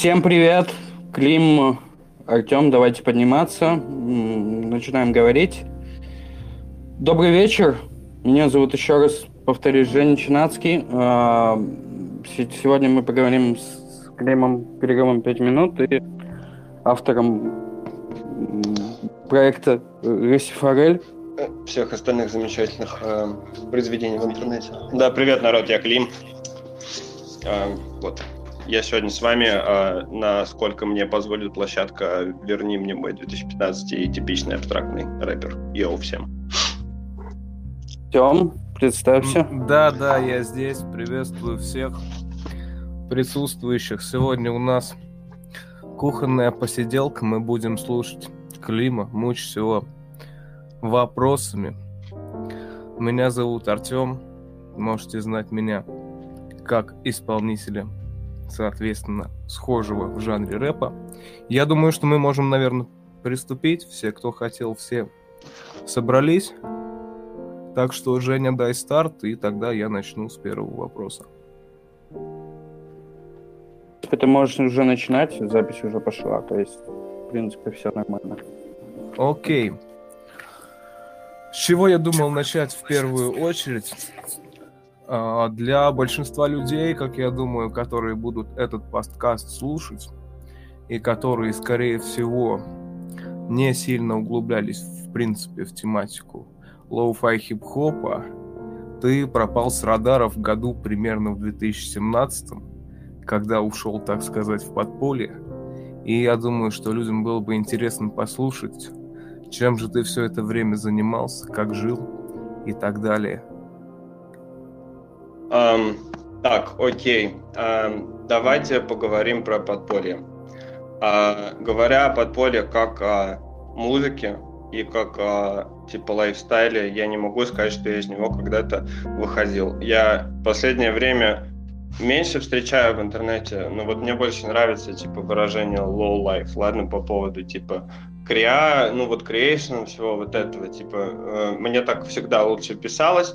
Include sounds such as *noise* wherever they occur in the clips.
Всем привет! Клим, Артем, давайте подниматься. Начинаем говорить. Добрый вечер. Меня зовут еще раз, повторюсь, Женя Чинацкий. А, сегодня мы поговорим с Климом Переговым 5 минут и автором проекта Ресифорель. Всех остальных замечательных э, произведений в интернете. Да, привет, народ, я Клим. Э, вот, я сегодня с вами, э, насколько мне позволит площадка «Верни мне мой 2015» и типичный абстрактный рэпер. Йоу, всем. Тем, представься. Да, да, я здесь. Приветствую всех присутствующих. Сегодня у нас кухонная посиделка. Мы будем слушать Клима, мучить его вопросами. Меня зовут Артем. Можете знать меня как исполнителя соответственно, схожего в жанре рэпа. Я думаю, что мы можем, наверное, приступить. Все, кто хотел, все собрались. Так что, Женя, дай старт, и тогда я начну с первого вопроса. Ты можешь уже начинать, запись уже пошла, то есть, в принципе, все нормально. Окей. С чего я думал начать в первую очередь? А, для большинства людей, как я думаю, которые будут этот подкаст слушать, и которые, скорее всего, не сильно углублялись, в принципе, в тематику лоу-фай хип-хопа, ты пропал с радаров в году примерно в 2017, когда ушел, так сказать, в подполье. И я думаю, что людям было бы интересно послушать, чем же ты все это время занимался, как жил и так далее. Um, так, окей. Um, давайте поговорим про подполье. Uh, говоря о подполье как о музыке и как о типа лайфстайле, я не могу сказать, что я из него когда-то выходил. Я в последнее время меньше встречаю в интернете, но вот мне больше нравится типа выражение low life. Ладно, по поводу типа креа, ну вот creation всего вот этого, типа э, мне так всегда лучше писалось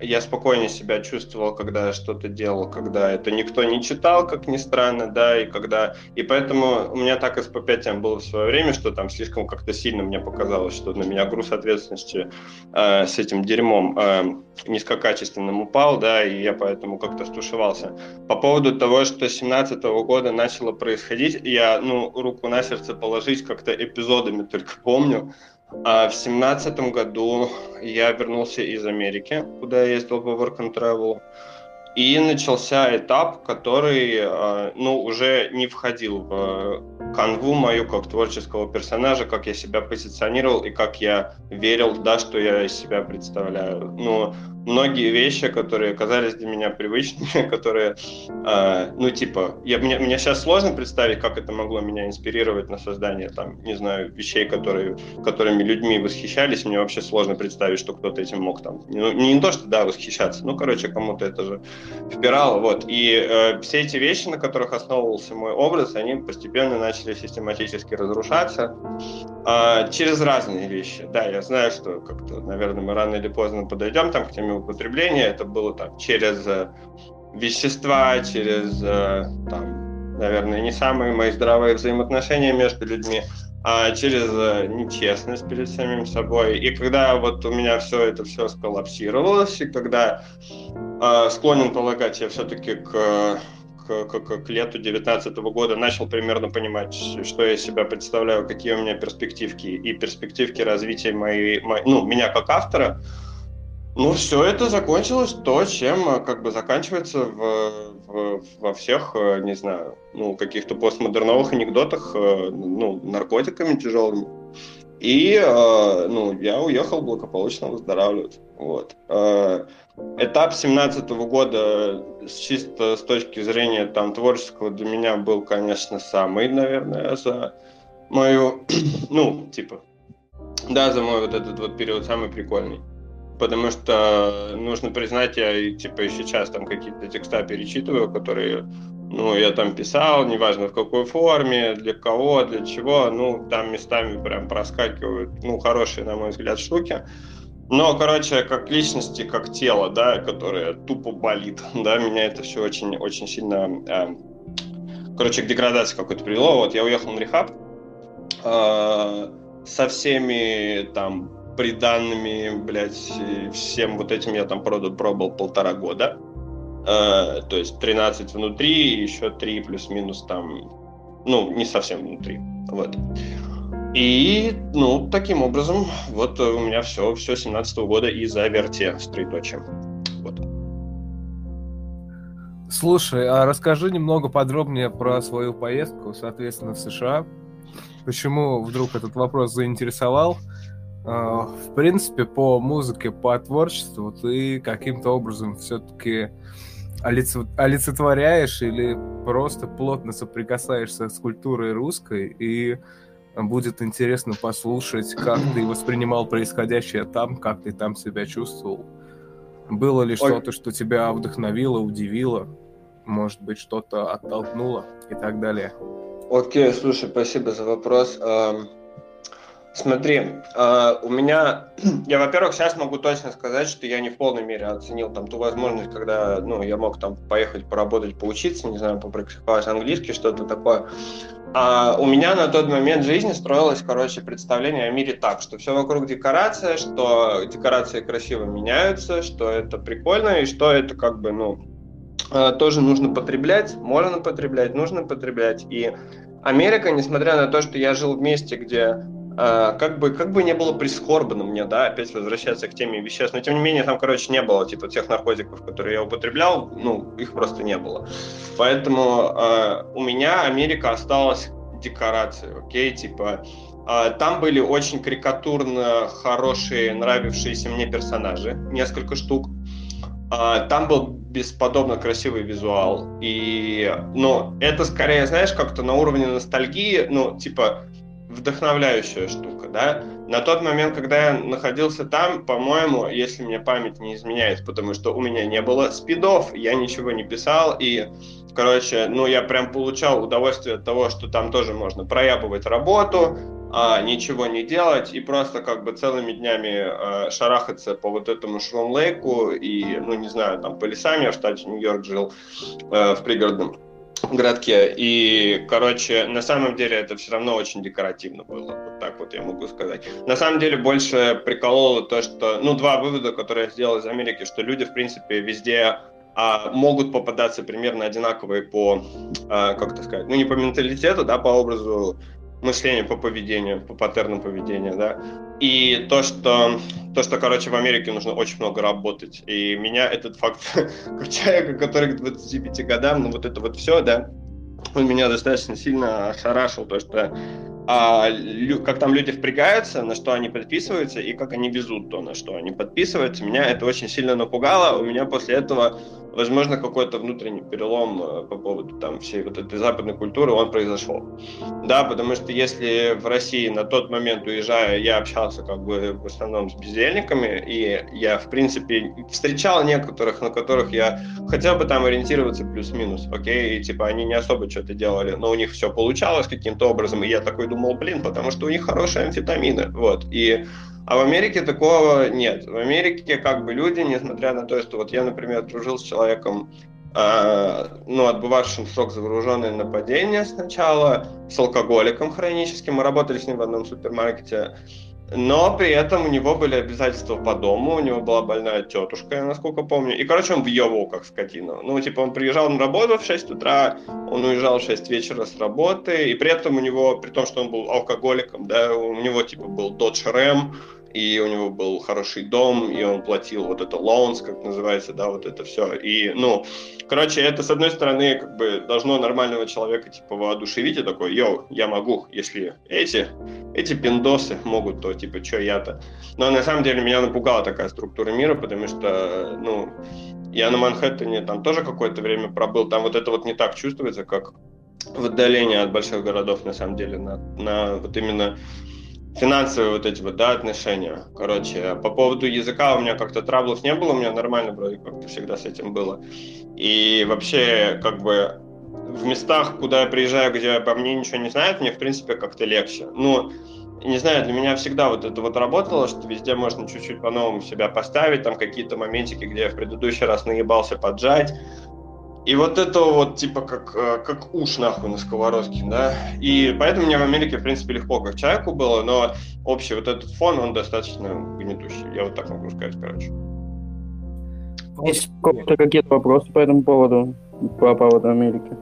я спокойнее себя чувствовал, когда я что-то делал, когда это никто не читал, как ни странно, да, и когда... И поэтому у меня так и с P5 было в свое время, что там слишком как-то сильно мне показалось, что на меня груз ответственности э, с этим дерьмом э, низкокачественным упал, да, и я поэтому как-то стушевался. По поводу того, что 17 -го года начало происходить, я, ну, руку на сердце положить как-то эпизодами только помню, а в семнадцатом году я вернулся из Америки, куда я ездил по Work and Travel. И начался этап, который а, ну, уже не входил в канву мою как творческого персонажа, как я себя позиционировал и как я верил, да, что я из себя представляю. Но многие вещи, которые оказались для меня привычными, *laughs* которые, э, ну, типа, я, мне, мне сейчас сложно представить, как это могло меня инспирировать на создание, там, не знаю, вещей, которые, которыми людьми восхищались. Мне вообще сложно представить, что кто-то этим мог там, ну, не, не то, что, да, восхищаться, ну, короче, кому-то это же впирало, вот. И э, все эти вещи, на которых основывался мой образ, они постепенно начали систематически разрушаться э, через разные вещи. Да, я знаю, что как-то, наверное, мы рано или поздно подойдем там к теме употребления. Это было там через э, вещества, через э, там, наверное, не самые мои здравые взаимоотношения между людьми, а через э, нечестность перед самим собой. И когда вот у меня все это все сколлапсировалось, и когда э, склонен полагать я все-таки к к, к, к лету 2019 года начал примерно понимать, что я себя представляю, какие у меня перспективки и перспективки развития моей, моей ну, меня как автора, ну, все это закончилось то, чем э, как бы заканчивается в, в, во всех, э, не знаю, ну, каких-то постмодерновых анекдотах, э, ну, наркотиками тяжелыми. И, ну, я уехал благополучно выздоравливать. Вот. Этап 17 года чисто с точки зрения там творческого для меня был, конечно, самый, наверное, за мою, *clears throat* ну, типа, да, за мой вот этот вот период самый прикольный потому что нужно признать, я типа и сейчас там какие-то текста перечитываю, которые, ну, я там писал, неважно в какой форме, для кого, для чего, ну, там местами прям проскакивают, ну, хорошие, на мой взгляд, штуки. Но, короче, как личности, как тело, да, которое тупо болит, *laughs* да, меня это все очень, очень сильно э, короче, к деградации какой-то привело. Вот я уехал на рехаб э, со всеми там приданными, блядь, всем вот этим я там пробовал полтора года. Э, то есть 13 внутри, еще 3 плюс-минус там, ну, не совсем внутри. Вот. И, ну, таким образом, вот у меня все, все 17 -го года и за верте с троеточием. Вот. Слушай, а расскажи немного подробнее про свою поездку, соответственно, в США. Почему вдруг этот вопрос заинтересовал? А, в принципе, по музыке, по творчеству ты каким-то образом все-таки олицетворяешь или просто плотно соприкасаешься с культурой русской и будет интересно послушать, как ты воспринимал происходящее там, как ты там себя чувствовал. Было ли что-то, что тебя вдохновило, удивило, может быть, что-то оттолкнуло и так далее? Окей, слушай, спасибо за вопрос. Смотри, у меня, *clears throat* я, во-первых, сейчас могу точно сказать, что я не в полной мере оценил там ту возможность, когда, ну, я мог там поехать поработать, поучиться, не знаю, попрактиковать английский, что-то такое. А у меня на тот момент жизни строилось, короче, представление о мире так, что все вокруг декорация, что декорации красиво меняются, что это прикольно и что это как бы, ну, э, тоже нужно потреблять, можно потреблять, нужно потреблять. И Америка, несмотря на то, что я жил в месте, где как бы, как бы не было прискорбно мне, да, опять возвращаться к теме веществ, но тем не менее там, короче, не было, типа, тех наркотиков, которые я употреблял, ну, их просто не было. Поэтому uh, у меня Америка осталась декорацией, окей, типа, uh, там были очень карикатурно хорошие, нравившиеся мне персонажи, несколько штук, там был бесподобно красивый визуал. И, ну, это скорее, знаешь, как-то на уровне ностальгии, ну, типа, вдохновляющая штука, да. На тот момент, когда я находился там, по-моему, если мне память не изменяет, потому что у меня не было спидов, я ничего не писал, и, короче, ну, я прям получал удовольствие от того, что там тоже можно проябывать работу, а, ничего не делать и просто как бы целыми днями а, шарахаться по вот этому Шрон-Лейку и, ну, не знаю, там по лесам, я в штате Нью-Йорк жил, а, в пригородном городке. И, короче, на самом деле это все равно очень декоративно было. Вот так вот я могу сказать. На самом деле больше прикололо то, что... Ну, два вывода, которые я сделал из Америки, что люди, в принципе, везде а, могут попадаться примерно одинаковые по, а, как это сказать, ну, не по менталитету, да, по образу мышления, по поведению, по паттернам поведения, да. И то, что, то, что, короче, в Америке нужно очень много работать. И меня этот факт, *laughs* как человека, который к 25 годам, ну, вот это вот все, да, он меня достаточно сильно ошарашил, то, что а, лю, как там люди впрягаются, на что они подписываются, и как они везут то, на что они подписываются. Меня это очень сильно напугало. У меня после этого возможно, какой-то внутренний перелом э, по поводу там всей вот этой западной культуры, он произошел. Да, потому что если в России на тот момент уезжая, я общался как бы в основном с бездельниками, и я, в принципе, встречал некоторых, на которых я хотел бы там ориентироваться плюс-минус, окей, и типа они не особо что-то делали, но у них все получалось каким-то образом, и я такой думал, блин, потому что у них хорошие амфетамины, вот, и а в Америке такого нет. В Америке как бы люди, несмотря на то, что вот я, например, дружил с человеком, э, ну, отбывавшим срок за вооруженное нападение сначала, с алкоголиком хроническим, мы работали с ним в одном супермаркете, но при этом у него были обязательства по дому, у него была больная тетушка, насколько помню. И, короче, он въебывал как скотина. Ну, типа, он приезжал на работу в 6 утра, он уезжал в 6 вечера с работы, и при этом у него, при том, что он был алкоголиком, да, у него, типа, был Dodge Ram, и у него был хороший дом, и он платил вот это loans, как называется, да, вот это все. И, ну, короче, это, с одной стороны, как бы должно нормального человека, типа, воодушевить и такой, йоу, я могу, если эти, эти пиндосы могут, то, типа, что я-то. Но на самом деле меня напугала такая структура мира, потому что, ну, я на Манхэттене там тоже какое-то время пробыл, там вот это вот не так чувствуется, как в отдалении от больших городов, на самом деле, на, на вот именно финансовые вот эти вот, да, отношения. Короче, по поводу языка у меня как-то траблов не было, у меня нормально вроде как-то всегда с этим было. И вообще, как бы, в местах, куда я приезжаю, где обо мне ничего не знают, мне, в принципе, как-то легче. Ну, не знаю, для меня всегда вот это вот работало, что везде можно чуть-чуть по-новому себя поставить, там какие-то моментики, где я в предыдущий раз наебался поджать, И вот это вот, типа, как, э, как уж нахуй на сковородке, да. И поэтому мне в Америке, в принципе, легко как человеку было, но общий вот этот фон, он достаточно гнетущий. Я вот так могу сказать, короче. Есть какие-то вопросы по этому поводу, по поводу Америки?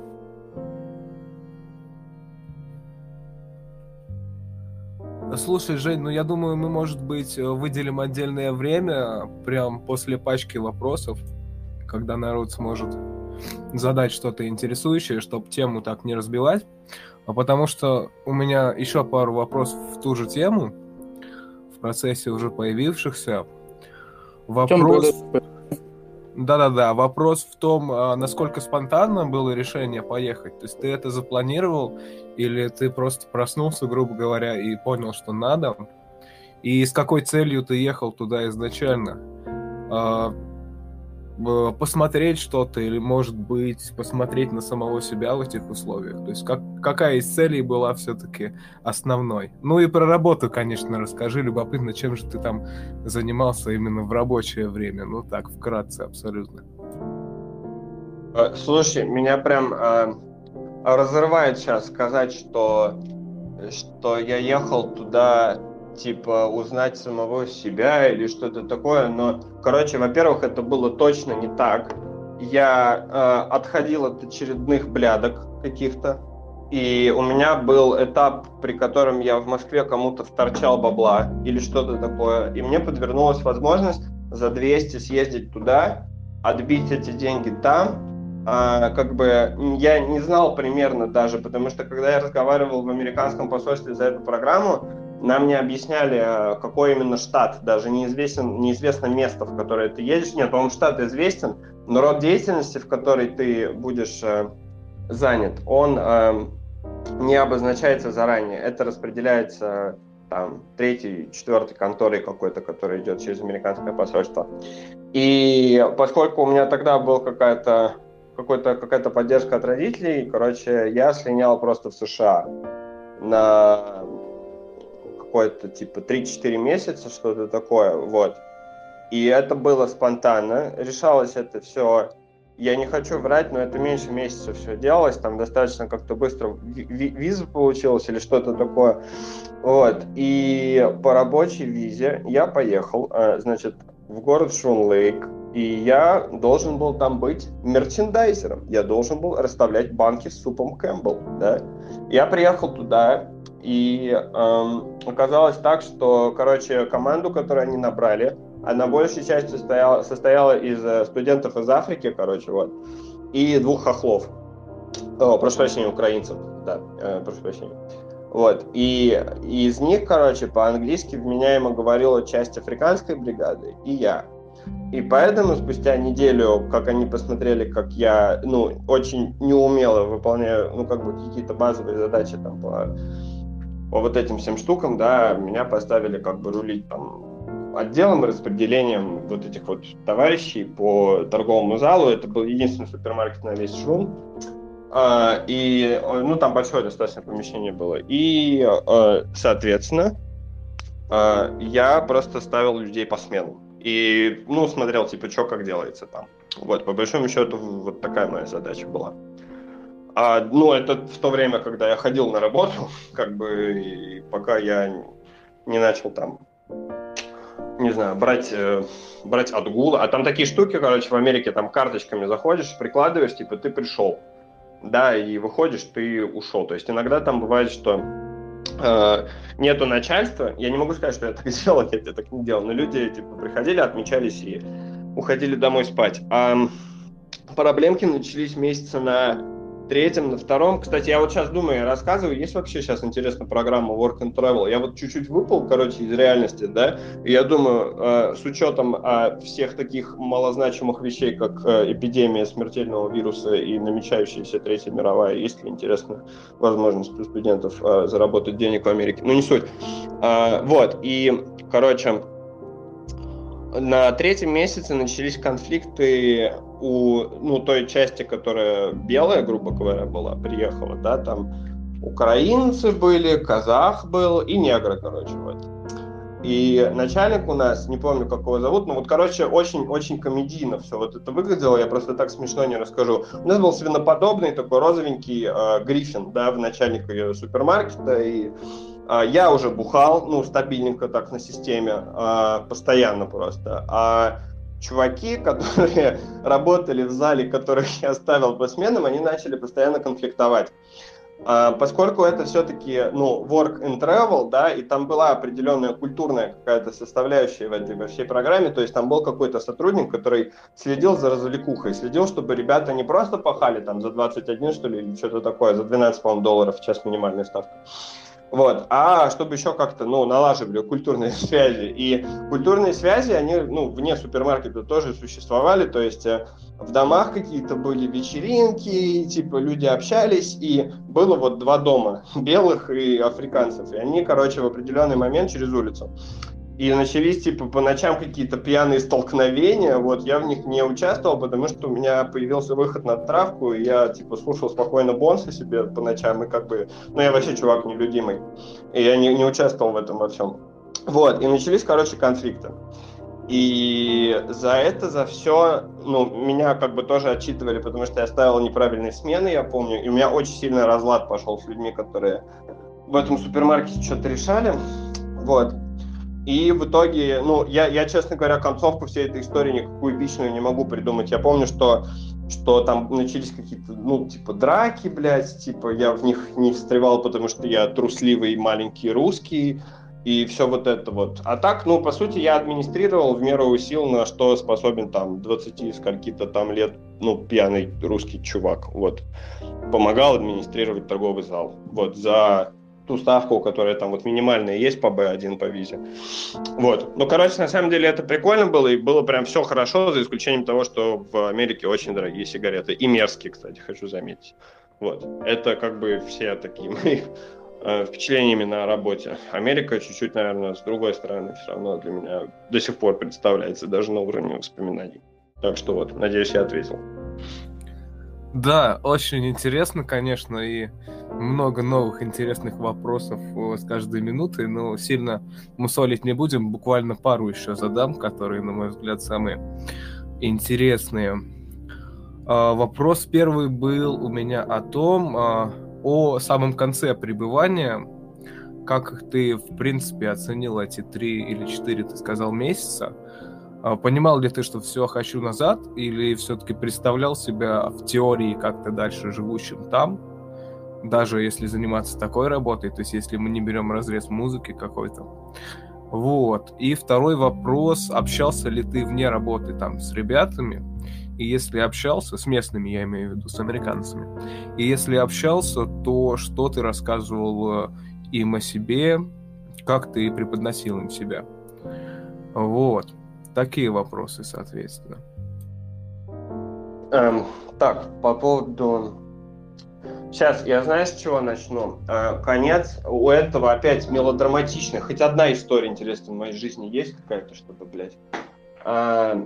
Слушай, Жень, ну я думаю, мы, может быть, выделим отдельное время, прям после пачки вопросов, когда народ сможет задать что-то интересующее, чтобы тему так не разбивать. А потому что у меня еще пару вопросов в ту же тему, в процессе уже появившихся. Вопрос... Да-да-да, вопрос в том, а, насколько спонтанно было решение поехать. То есть ты это запланировал, или ты просто проснулся, грубо говоря, и понял, что надо? И с какой целью ты ехал туда изначально? А, посмотреть что-то или, может быть, посмотреть на самого себя в этих условиях? То есть как, какая из целей была все-таки основной? Ну и про работу, конечно, расскажи. Любопытно, чем же ты там занимался именно в рабочее время? Ну так, вкратце, абсолютно. Э, слушай, меня прям э, разрывает сейчас сказать, что, что я ехал туда типа узнать самого себя или что-то такое, но, короче, во-первых, это было точно не так. Я э, отходил от очередных блядок каких-то, и у меня был этап, при котором я в Москве кому-то вторчал бабла или что-то такое, и мне подвернулась возможность за 200 съездить туда, отбить эти деньги там, а, как бы я не знал примерно даже, потому что когда я разговаривал в американском посольстве за эту программу, нам не объясняли, э, какой именно штат, даже неизвестен, неизвестно место, в которое ты едешь. Нет, он штат известен, но род деятельности, в которой ты будешь э, занят, он э, не обозначается заранее. Это распределяется там третьей, четвертой конторой какой-то, которая идет через американское посольство. И поскольку у меня тогда был какая-то какой-то, какая-то поддержка от родителей, короче, я слинял просто в США на какое-то типа 3-4 месяца, что-то такое, вот. И это было спонтанно, решалось это все, я не хочу врать, но это меньше месяца все делалось, там достаточно как-то быстро виза получилась или что-то такое, вот. И по рабочей визе я поехал, э, значит, в город Шунлейк, и я должен был там быть мерчендайзером. Я должен был расставлять банки с супом Кэмпбелл, да. Я приехал туда, и эм, оказалось так, что, короче, команду, которую они набрали, она большей частью состояла, состояла из э, студентов из Африки, короче, вот, и двух хохлов. О, прошу прощения, украинцев, да, э, прошу прощения. Вот, и, и из них, короче, по-английски вменяемо говорила часть африканской бригады и я. И поэтому спустя неделю, как они посмотрели, как я, ну, очень неумело выполняю, ну, как бы какие-то базовые задачи там по по вот этим всем штукам, да, меня поставили как бы рулить там отделом распределением вот этих вот товарищей по торговому залу. Это был единственный супермаркет на весь Шрум. А, и, ну, там большое достаточно помещение было. И, а, соответственно, а, я просто ставил людей по сменам. И, ну, смотрел, типа, что как делается там. Вот, по большому счету, вот такая моя задача была. А, ну, это в то время, когда я ходил на работу, *laughs* как бы, и пока я не начал там, не знаю, брать, э, брать отгул. А там такие штуки, короче, в Америке там карточками заходишь, прикладываешь, типа, ты пришел. Да, и выходишь, ты ушел. То есть иногда там бывает, что э, нету начальства. Я не могу сказать, что я так *laughs* делал, я так не делал. Но люди, типа, приходили, отмечались и уходили домой спать. А проблемки начались месяца на третьем, на втором. Кстати, я вот сейчас думаю, я рассказываю, есть вообще сейчас интересная программа Work and Travel. Я вот чуть-чуть выпал, короче, из реальности, да, и я думаю, э, с учетом э, всех таких малозначимых вещей, как э, эпидемия смертельного вируса и намечающаяся Третья мировая, есть ли интересная возможность у студентов э, заработать денег в Америке? Ну, не суть. Э, вот, и, короче, на третьем месяце начались конфликты у ну, той части, которая белая, грубо говоря, была, приехала, да, там украинцы были, казах был и негры, короче, вот. И начальник у нас, не помню, как его зовут, но вот, короче, очень-очень комедийно все вот это выглядело, я просто так смешно не расскажу. У нас был свиноподобный такой розовенький э, Гриффин, да, в начальника супермаркета, и я уже бухал, ну, стабильненько так на системе, э, постоянно просто. А чуваки, *laughs* которые работали в зале, которых я оставил по сменам, они начали постоянно конфликтовать. А, поскольку это все-таки ну, work and travel, да, и там была определенная культурная какая-то составляющая в этой во всей программе, то есть там был какой-то сотрудник, который следил за развлекухой, следил, чтобы ребята не просто пахали там за 21, что ли, или что-то такое, за 12, по долларов в час минимальная ставка, вот. А чтобы еще как-то, ну, налаживали культурные *laughs* связи. И культурные связи, они, ну, вне супермаркета тоже существовали, то есть э, в домах какие-то были вечеринки, типа люди общались, и было вот два дома, *laughs* белых и африканцев. И они, короче, в определенный момент через улицу и начались, типа, по ночам какие-то пьяные столкновения, вот, я в них не участвовал, потому что у меня появился выход на травку, и я, типа, слушал спокойно Бонса себе по ночам, и как бы, ну, я вообще чувак нелюдимый, и я не, не участвовал в этом во всем. Вот, и начались, короче, конфликты. И за это, за все, ну, меня как бы тоже отчитывали, потому что я ставил неправильные смены, я помню, и у меня очень сильный разлад пошел с людьми, которые в этом супермаркете что-то решали. Вот. И в итоге, ну, я, я, честно говоря, концовку всей этой истории никакую эпичную не могу придумать. Я помню, что, что там начались какие-то, ну, типа, драки, блядь, типа, я в них не встревал, потому что я трусливый маленький русский, и все вот это вот. А так, ну, по сути, я администрировал в меру сил, на что способен там 20 скольки-то там лет, ну, пьяный русский чувак, вот. Помогал администрировать торговый зал, вот, за ту ставку, которая там вот минимальная есть по B1 по визе. Вот. Ну, короче, на самом деле это прикольно было, и было прям все хорошо, за исключением того, что в Америке очень дорогие сигареты. И мерзкие, кстати, хочу заметить. Вот. Это как бы все такие мои э, впечатлениями на работе. Америка чуть-чуть, наверное, с другой стороны все равно для меня до сих пор представляется даже на уровне воспоминаний. Так что вот, надеюсь, я ответил. Да, очень интересно, конечно, и много новых интересных вопросов э, с каждой минутой, но сильно мусолить не будем, буквально пару еще задам, которые, на мой взгляд, самые интересные. А, вопрос первый был у меня о том, а, о самом конце пребывания, как ты, в принципе, оценил эти три или четыре, ты сказал, месяца, понимал ли ты, что все хочу назад, или все-таки представлял себя в теории как-то дальше живущим там, даже если заниматься такой работой, то есть если мы не берем разрез музыки какой-то. Вот. И второй вопрос, общался ли ты вне работы там с ребятами, и если общался, с местными, я имею в виду, с американцами, и если общался, то что ты рассказывал э, им о себе, как ты преподносил им себя. Вот. Такие вопросы, соответственно. Эм, так, по поводу... Сейчас, я знаю, с чего начну. Э, конец у этого опять мелодраматичный. Хоть одна история интересная в моей жизни есть какая-то, чтобы, блядь. Э,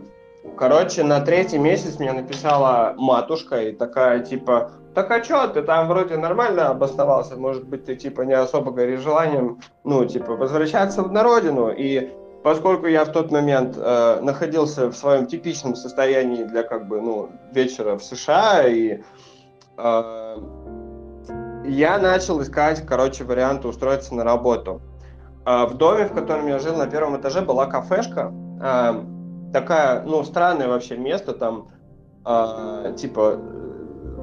короче, на третий месяц мне написала матушка и такая, типа, так а что, ты там вроде нормально обосновался, может быть, ты, типа, не особо горишь желанием, ну, типа, возвращаться на родину, и поскольку я в тот момент э, находился в своем типичном состоянии для как бы ну вечера в США и э, я начал искать, короче, варианты устроиться на работу. Э, в доме, в котором я жил на первом этаже, была кафешка, э, такая, ну странное вообще место там, э, типа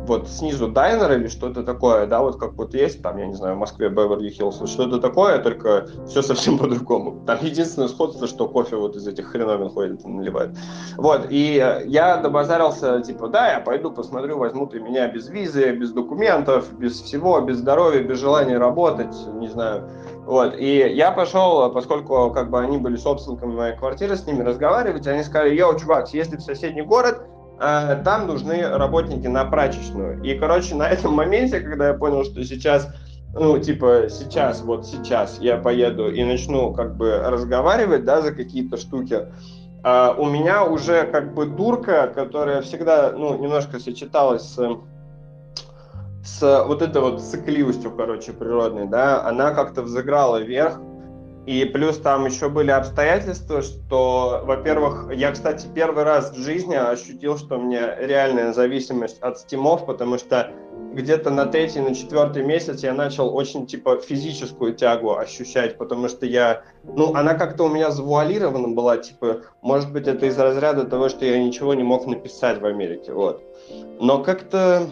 вот снизу дайнер или что-то такое, да, вот как вот есть, там, я не знаю, в Москве Беверли Хиллз, вот что-то такое, только все совсем *laughs* по-другому. Там единственное сходство, что кофе вот из этих хреновин ходит и наливает. Вот, и я добазарился, типа, да, я пойду посмотрю, возьмут ли меня без визы, без документов, без всего, без здоровья, без желания работать, не знаю. Вот, и я пошел, поскольку как бы они были собственниками моей квартиры, с ними разговаривать, они сказали, йоу, чувак, съезди в соседний город, Э, там нужны работники на прачечную. И, короче, на этом моменте, когда я понял, что сейчас, ну, типа, сейчас, вот сейчас я поеду и начну, как бы, разговаривать, да, за какие-то штуки, а у меня уже, как бы, дурка, которая всегда, ну, немножко сочеталась с с вот этой вот сыкливостью, короче, природной, да, она как-то взыграла вверх, И плюс там еще были обстоятельства, что, во-первых, я, кстати, первый раз в жизни ощутил, что у меня реальная зависимость от стимов, потому что где-то на третий, на четвертый месяц я начал очень, типа, физическую тягу ощущать, потому что я, ну, она как-то у меня завуалирована была, типа, может быть, это из разряда того, что я ничего не мог написать в Америке, вот. Но как-то,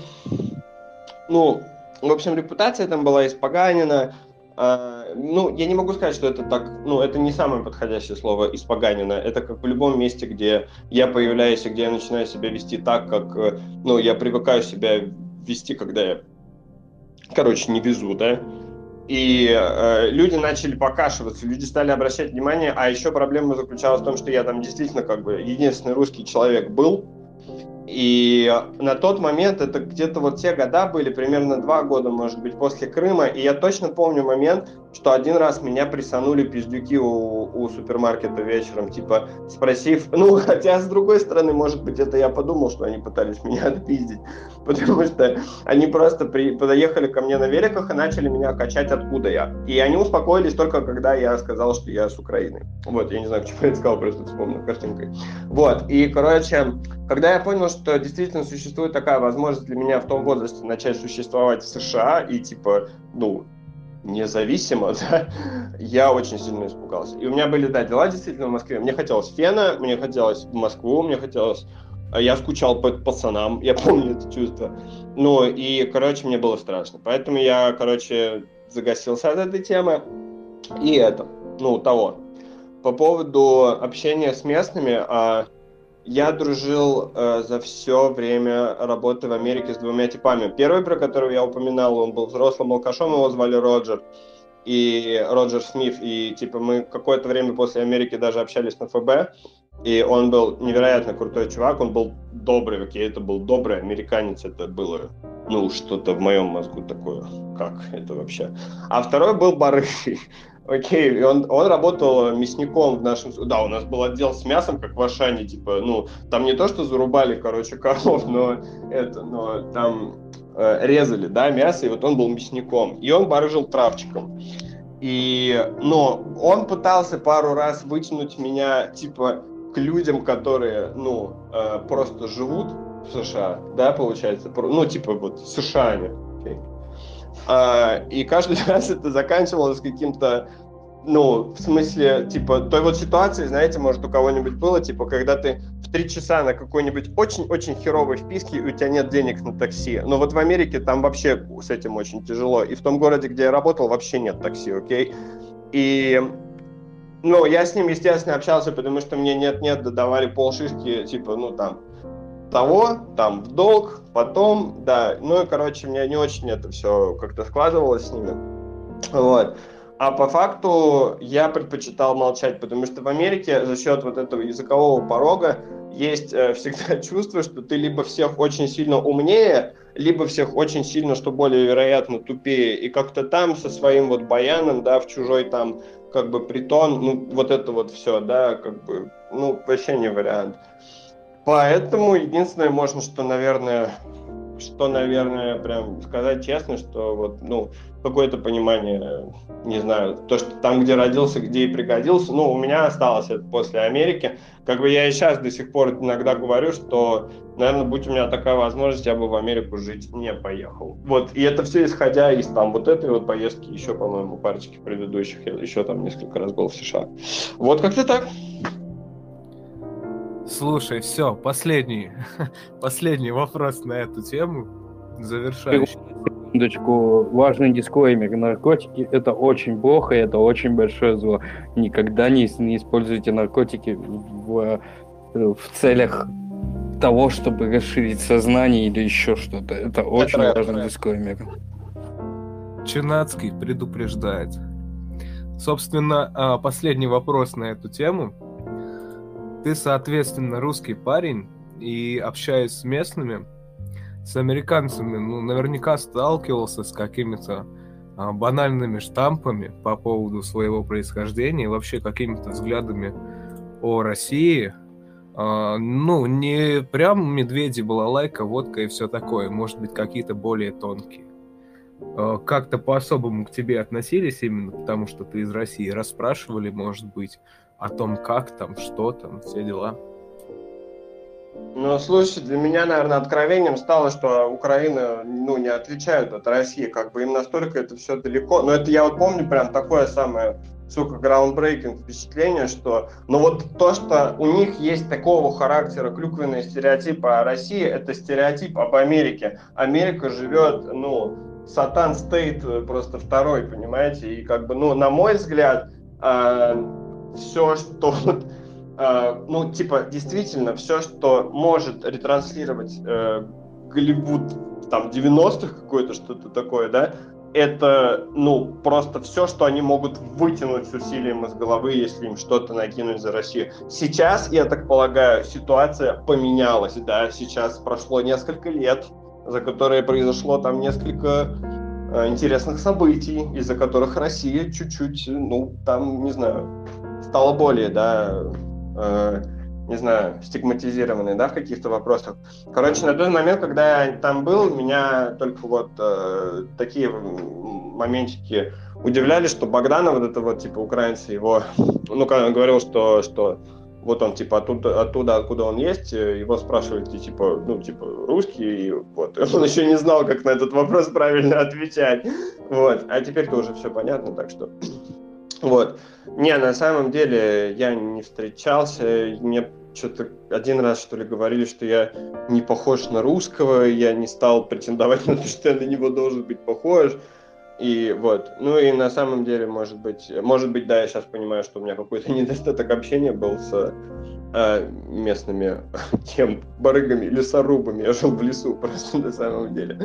ну, в общем, репутация там была испоганена, а, ну, я не могу сказать, что это так, ну, это не самое подходящее слово испоганено. Это как в любом месте, где я появляюсь и где я начинаю себя вести так, как, э, ну, я привыкаю себя вести, когда я, короче, не везу, да. И э, люди начали покашиваться, люди стали обращать внимание, а еще проблема заключалась в том, что я там действительно как бы единственный русский человек был, и на тот момент, это где-то вот те года были, примерно два года, может быть, после Крыма, и я точно помню момент, что один раз меня присанули пиздюки у, у супермаркета вечером, типа, спросив, *laughs* ну, хотя, с другой стороны, может быть, это я подумал, что они пытались меня *laughs* отпиздить, потому что они просто при, подоехали ко мне на великах и начали меня качать, откуда я. И они успокоились только, когда я сказал, что я с Украины. Вот, я не знаю, почему я это сказал, просто вспомнил картинкой. Вот, и, короче, когда я понял, что действительно существует такая возможность для меня в том возрасте начать существовать в США и, типа, ну, независимо, *laughs* да, я очень сильно испугался. И у меня были, да, дела действительно в Москве. Мне хотелось фена, мне хотелось Москву, мне хотелось... А я скучал по пацанам, я *laughs* помню это чувство. Ну, и, короче, мне было страшно. Поэтому я, короче, загасился от этой темы. И это, ну, того. По поводу общения с местными, а я дружил э, за все время работы в Америке с двумя типами. Первый, про которого я упоминал, он был взрослым алкашом, его звали Роджер. И Роджер Смит. И типа мы какое-то время после Америки даже общались на ФБ. И он был невероятно крутой чувак, он был добрый, окей, это был добрый американец, это было, ну, что-то в моем мозгу такое, как это вообще. А второй был барышей. Окей, и он, он работал мясником в нашем... Да, у нас был отдел с мясом, как в Ашане, типа, ну, там не то, что зарубали, короче, коров, но это, но там э, резали, да, мясо, и вот он был мясником. И он барыжил травчиком. И, но он пытался пару раз вытянуть меня, типа, к людям, которые, ну, э, просто живут в США, да, получается, ну, типа, вот, США, okay. А, и каждый *laughs* раз это заканчивалось каким-то ну, в смысле, типа, той вот ситуации, знаете, может, у кого-нибудь было, типа, когда ты в три часа на какой-нибудь очень-очень херовой вписке, и у тебя нет денег на такси. Но вот в Америке там вообще с этим очень тяжело. И в том городе, где я работал, вообще нет такси, окей? И, ну, я с ним, естественно, общался, потому что мне нет-нет, додавали полшишки, типа, ну, там, того, там, в долг, потом, да, ну и, короче, мне не очень это все как-то складывалось с ними, вот. А по факту я предпочитал молчать, потому что в Америке за счет вот этого языкового порога есть э, всегда *laughs* чувство, что ты либо всех очень сильно умнее, либо всех очень сильно, что более вероятно, тупее. И как-то там со своим вот баяном, да, в чужой там как бы притон, ну, вот это вот все, да, как бы, ну, вообще не вариант. Поэтому единственное, можно, что, наверное, что, наверное, прям сказать честно, что вот, ну, какое-то понимание, не знаю, то, что там, где родился, где и пригодился, ну, у меня осталось это после Америки. Как бы я и сейчас до сих пор иногда говорю, что, наверное, будь у меня такая возможность, я бы в Америку жить не поехал. Вот, и это все исходя из там вот этой вот поездки, еще, по-моему, парочки предыдущих, я еще там несколько раз был в США. Вот как-то так. Слушай, все, последний, *laughs* последний вопрос на эту тему, завершающий. Секундочку, важный дисклеймер. Наркотики – это очень плохо, это очень большое зло. Никогда не, не используйте наркотики в, в целях того, чтобы расширить сознание или еще что-то. Это, это очень это важный это. дисклеймер. Чинацкий предупреждает. Собственно, последний вопрос на эту тему – ты, соответственно, русский парень, и общаясь с местными, с американцами, ну, наверняка сталкивался с какими-то а, банальными штампами по поводу своего происхождения вообще какими-то взглядами о России. А, ну, не прям медведи, была лайка, водка и все такое, может быть, какие-то более тонкие. э, как-то по-особому к тебе относились именно потому, что ты из России? Расспрашивали, может быть, о том, как там, что там, все дела? Ну, слушай, для меня, наверное, откровением стало, что Украина, ну, не отличают от России, как бы им настолько это все далеко. Но это я вот помню прям такое самое, сука, граундбрейкинг впечатление, что, ну, вот то, что у них есть такого характера клюквенные стереотипы о России, это стереотип об Америке. Америка живет, ну, сатан стейт просто второй, понимаете? И как бы, ну, на мой взгляд, э, все, что вот Э, ну, типа, действительно, все, что может ретранслировать э, Голливуд там 90-х какое-то что-то такое, да, это, ну, просто все, что они могут вытянуть с усилием из головы, если им что-то накинуть за Россию. Сейчас, я так полагаю, ситуация поменялась, да, сейчас прошло несколько лет, за которые произошло там несколько э, интересных событий, из-за которых Россия чуть-чуть, ну, там, не знаю, стала более, да, э, не знаю, стигматизированные, да, в каких-то вопросах. Короче, на тот момент, когда я там был, меня только вот э, такие моментики удивляли, что Богдана, вот это вот, типа, украинцы его, ну, когда он говорил, что, что вот он, типа, оттуда, оттуда, откуда он есть, его спрашивают, типа, ну, типа, русский, и вот. Он *laughs* еще не знал, как на этот вопрос правильно отвечать. Вот. А теперь-то уже все понятно, так что... Вот. Не, на самом деле я не встречался. Мне что-то один раз, что ли, говорили, что я не похож на русского, я не стал претендовать *laughs* на то, что я на него должен быть похож. И вот, ну и на самом деле, может быть, может быть, да, я сейчас понимаю, что у меня какой-то *laughs* недостаток общения был с э, местными *laughs* тем барыгами, лесорубами. Я жил в лесу просто на самом деле.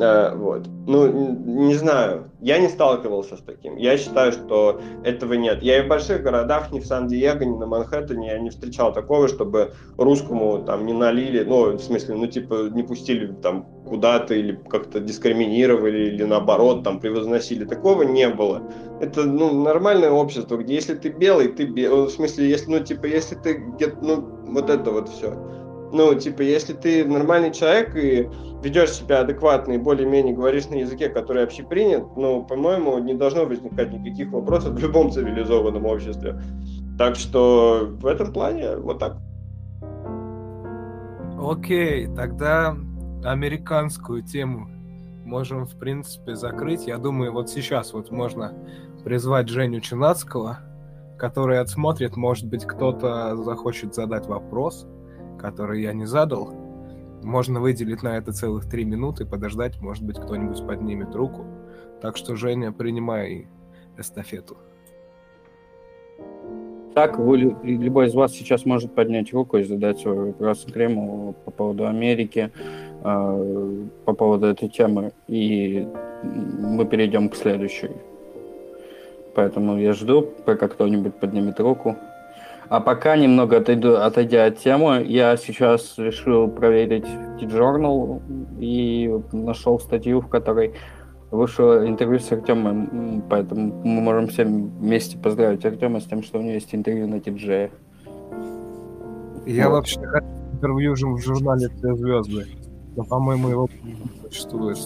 Э, вот. Ну, не знаю, я не сталкивался с таким. Я считаю, что этого нет. Я и в больших городах, ни в Сан-Диего, ни на Манхэттене, я не встречал такого, чтобы русскому там не налили, ну, в смысле, ну, типа, не пустили там куда-то или как-то дискриминировали или наоборот там превозносили. Такого не было. Это, ну, нормальное общество, где если ты белый, ты белый. В смысле, если, ну, типа, если ты ну, вот это вот все. Ну, типа, если ты нормальный человек и ведешь себя адекватно и более-менее говоришь на языке, который общепринят, ну, по-моему, не должно возникать никаких вопросов в любом цивилизованном обществе. Так что в этом плане вот так. Окей, тогда американскую тему можем, в принципе, закрыть. Я думаю, вот сейчас вот можно призвать Женю Чинацкого, который отсмотрит, может быть, кто-то захочет задать вопрос который я не задал, можно выделить на это целых три минуты, подождать, может быть, кто-нибудь поднимет руку. Так что, Женя, принимай эстафету. Так, вы, любой из вас сейчас может поднять руку и задать свой вопрос Крему по поводу Америки, э, по поводу этой темы, и мы перейдем к следующей. Поэтому я жду, пока кто-нибудь поднимет руку. А пока немного отойду, отойдя от темы, я сейчас решил проверить T-Journal и нашел статью, в которой вышло интервью с Артемом, поэтому мы можем всем вместе поздравить Артема с тем, что у него есть интервью на TJ. Я вот. вообще интервью же в журнале «Все звезды», но, по-моему, его существует.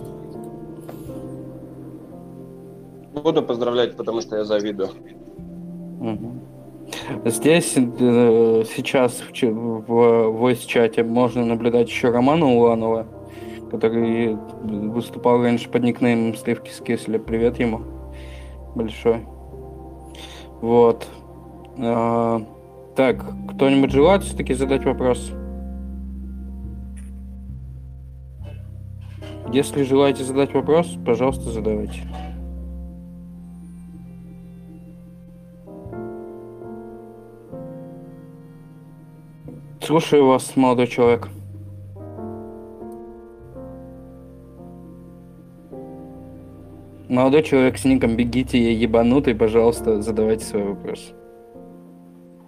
Буду поздравлять, потому что я завидую. Угу. Здесь э, сейчас в, в voice-чате можно наблюдать еще Романа Уланова, который выступал раньше под никнеймом Сливки с Кисля. Привет ему большой. Вот. А, так, кто-нибудь желает все-таки задать вопрос? Если желаете задать вопрос, пожалуйста, задавайте. Слушаю вас, молодой человек. Молодой человек с ником «Бегите, я ебанутый», пожалуйста, задавайте свой вопрос.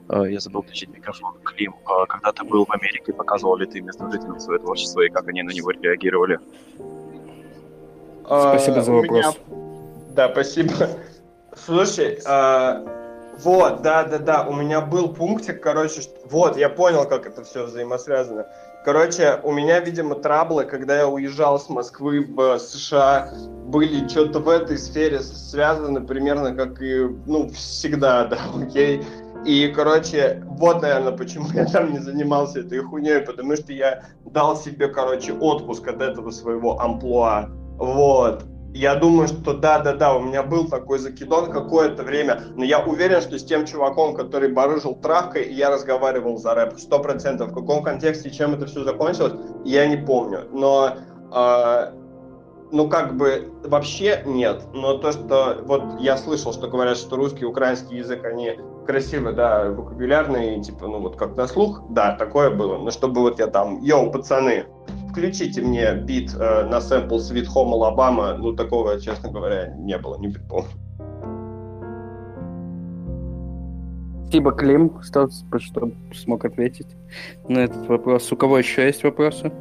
А, я забыл включить микрофон. Клим, а когда ты был в Америке, показывал ли ты местным жителям свое творчество и как они на него реагировали? Спасибо за вопрос. Меня... Да, спасибо. *laughs* Слушай, Вот, да, да, да. У меня был пунктик, короче, что... вот, я понял, как это все взаимосвязано. Короче, у меня, видимо, траблы, когда я уезжал с Москвы в США, были что-то в этой сфере связаны примерно как и, ну, всегда, *laughs* да, окей. И, короче, вот, наверное, почему я там не занимался этой хуйней, потому что я дал себе, короче, отпуск от этого своего амплуа. Вот. Я думаю, что да-да-да, у меня был такой закидон какое-то время, но я уверен, что с тем чуваком, который барыжил травкой, я разговаривал за рэп, сто процентов. В каком контексте, чем это все закончилось, я не помню. Но э, ну, как бы, вообще нет. Но то, что, вот я слышал, что говорят, что русский украинский язык, они красивые, да, вокабулярные, типа, ну, вот как на слух, да, такое было. Но чтобы вот я там, йоу, пацаны, включите мне бит э, на сэмпл Sweet Home Alabama, ну, такого, честно говоря, не было, не припомню. Спасибо, Клим, что, что смог ответить на этот вопрос. У кого еще есть вопросы?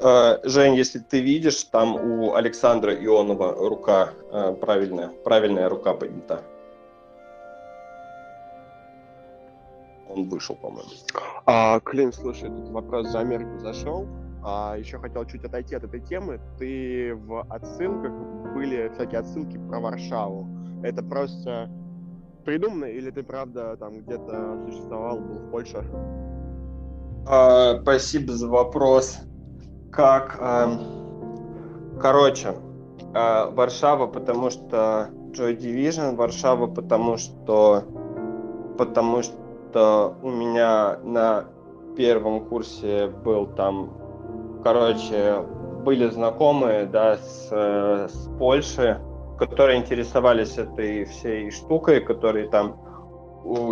Жень, если ты видишь, там у Александра Ионова рука э, правильная, правильная рука поднята. Он вышел, по-моему. А, Клим, слушай, тут вопрос за Америку зашел. А, еще хотел чуть отойти от этой темы. Ты в отсылках были всякие отсылки про Варшаву. Это просто придумано или ты правда там где-то существовал, был в Польше? А, спасибо за вопрос как, э, короче, э, Варшава, потому что Joy Division, Варшава, потому что, потому что у меня на первом курсе был там, короче, были знакомые, да, с, с Польши, которые интересовались этой всей штукой, которые там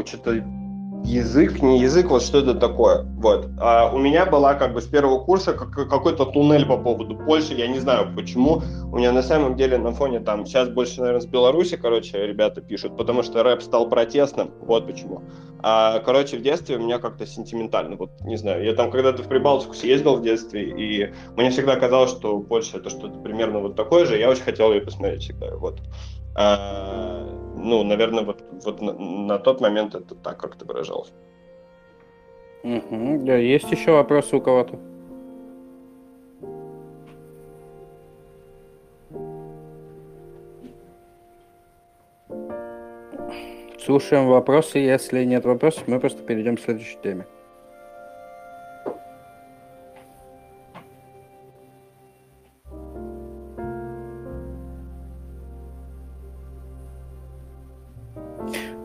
что-то язык, не язык, вот что это такое. Вот. А у меня была как бы с первого курса какой-то туннель по поводу Польши, я не знаю почему. У меня на самом деле на фоне там, сейчас больше, наверное, с Беларуси, короче, ребята пишут, потому что рэп стал протестным, вот почему. А, короче, в детстве у меня как-то сентиментально, вот, не знаю, я там когда-то в Прибалтику съездил в детстве, и мне всегда казалось, что Польша это что-то примерно вот такое же, я очень хотел ее посмотреть всегда, вот. А, ну, наверное, вот, вот на, на тот момент это так как-то выражалось. Угу, да, есть еще вопросы у кого-то? Слушаем вопросы. Если нет вопросов, мы просто перейдем к следующей теме.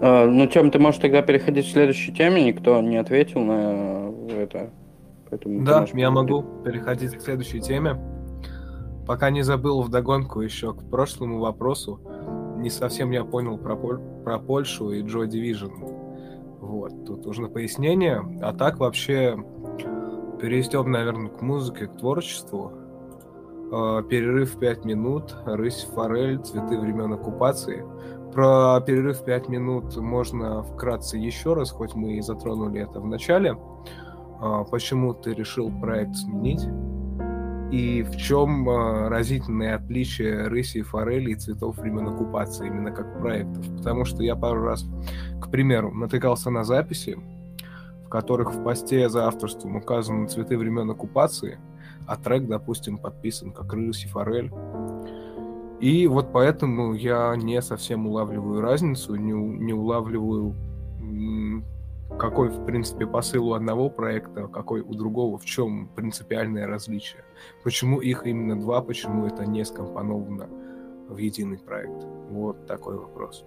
Ну, Тем, ты можешь тогда переходить к следующей теме, никто не ответил на это. Поэтому да, я могу переходить к следующей теме. Пока не забыл вдогонку еще к прошлому вопросу, не совсем я понял про, про Польшу и Joy Division. Вот, тут нужно пояснение. А так вообще перейдем, наверное, к музыке, к творчеству. Э, перерыв 5 минут, рысь, форель, цветы времен оккупации. Про перерыв 5 минут можно вкратце еще раз, хоть мы и затронули это в начале. А, почему ты решил проект сменить? И в чем а, разительное отличие рыси и форели и цветов времен оккупации, именно как проектов? Потому что я пару раз, к примеру, натыкался на записи, в которых в посте за авторством указаны цветы времен оккупации, а трек, допустим, подписан как рысь и форель. И вот поэтому я не совсем улавливаю разницу, не, не улавливаю, какой, в принципе, посыл у одного проекта, какой у другого, в чем принципиальное различие. Почему их именно два, почему это не скомпоновано в единый проект. Вот такой вопрос.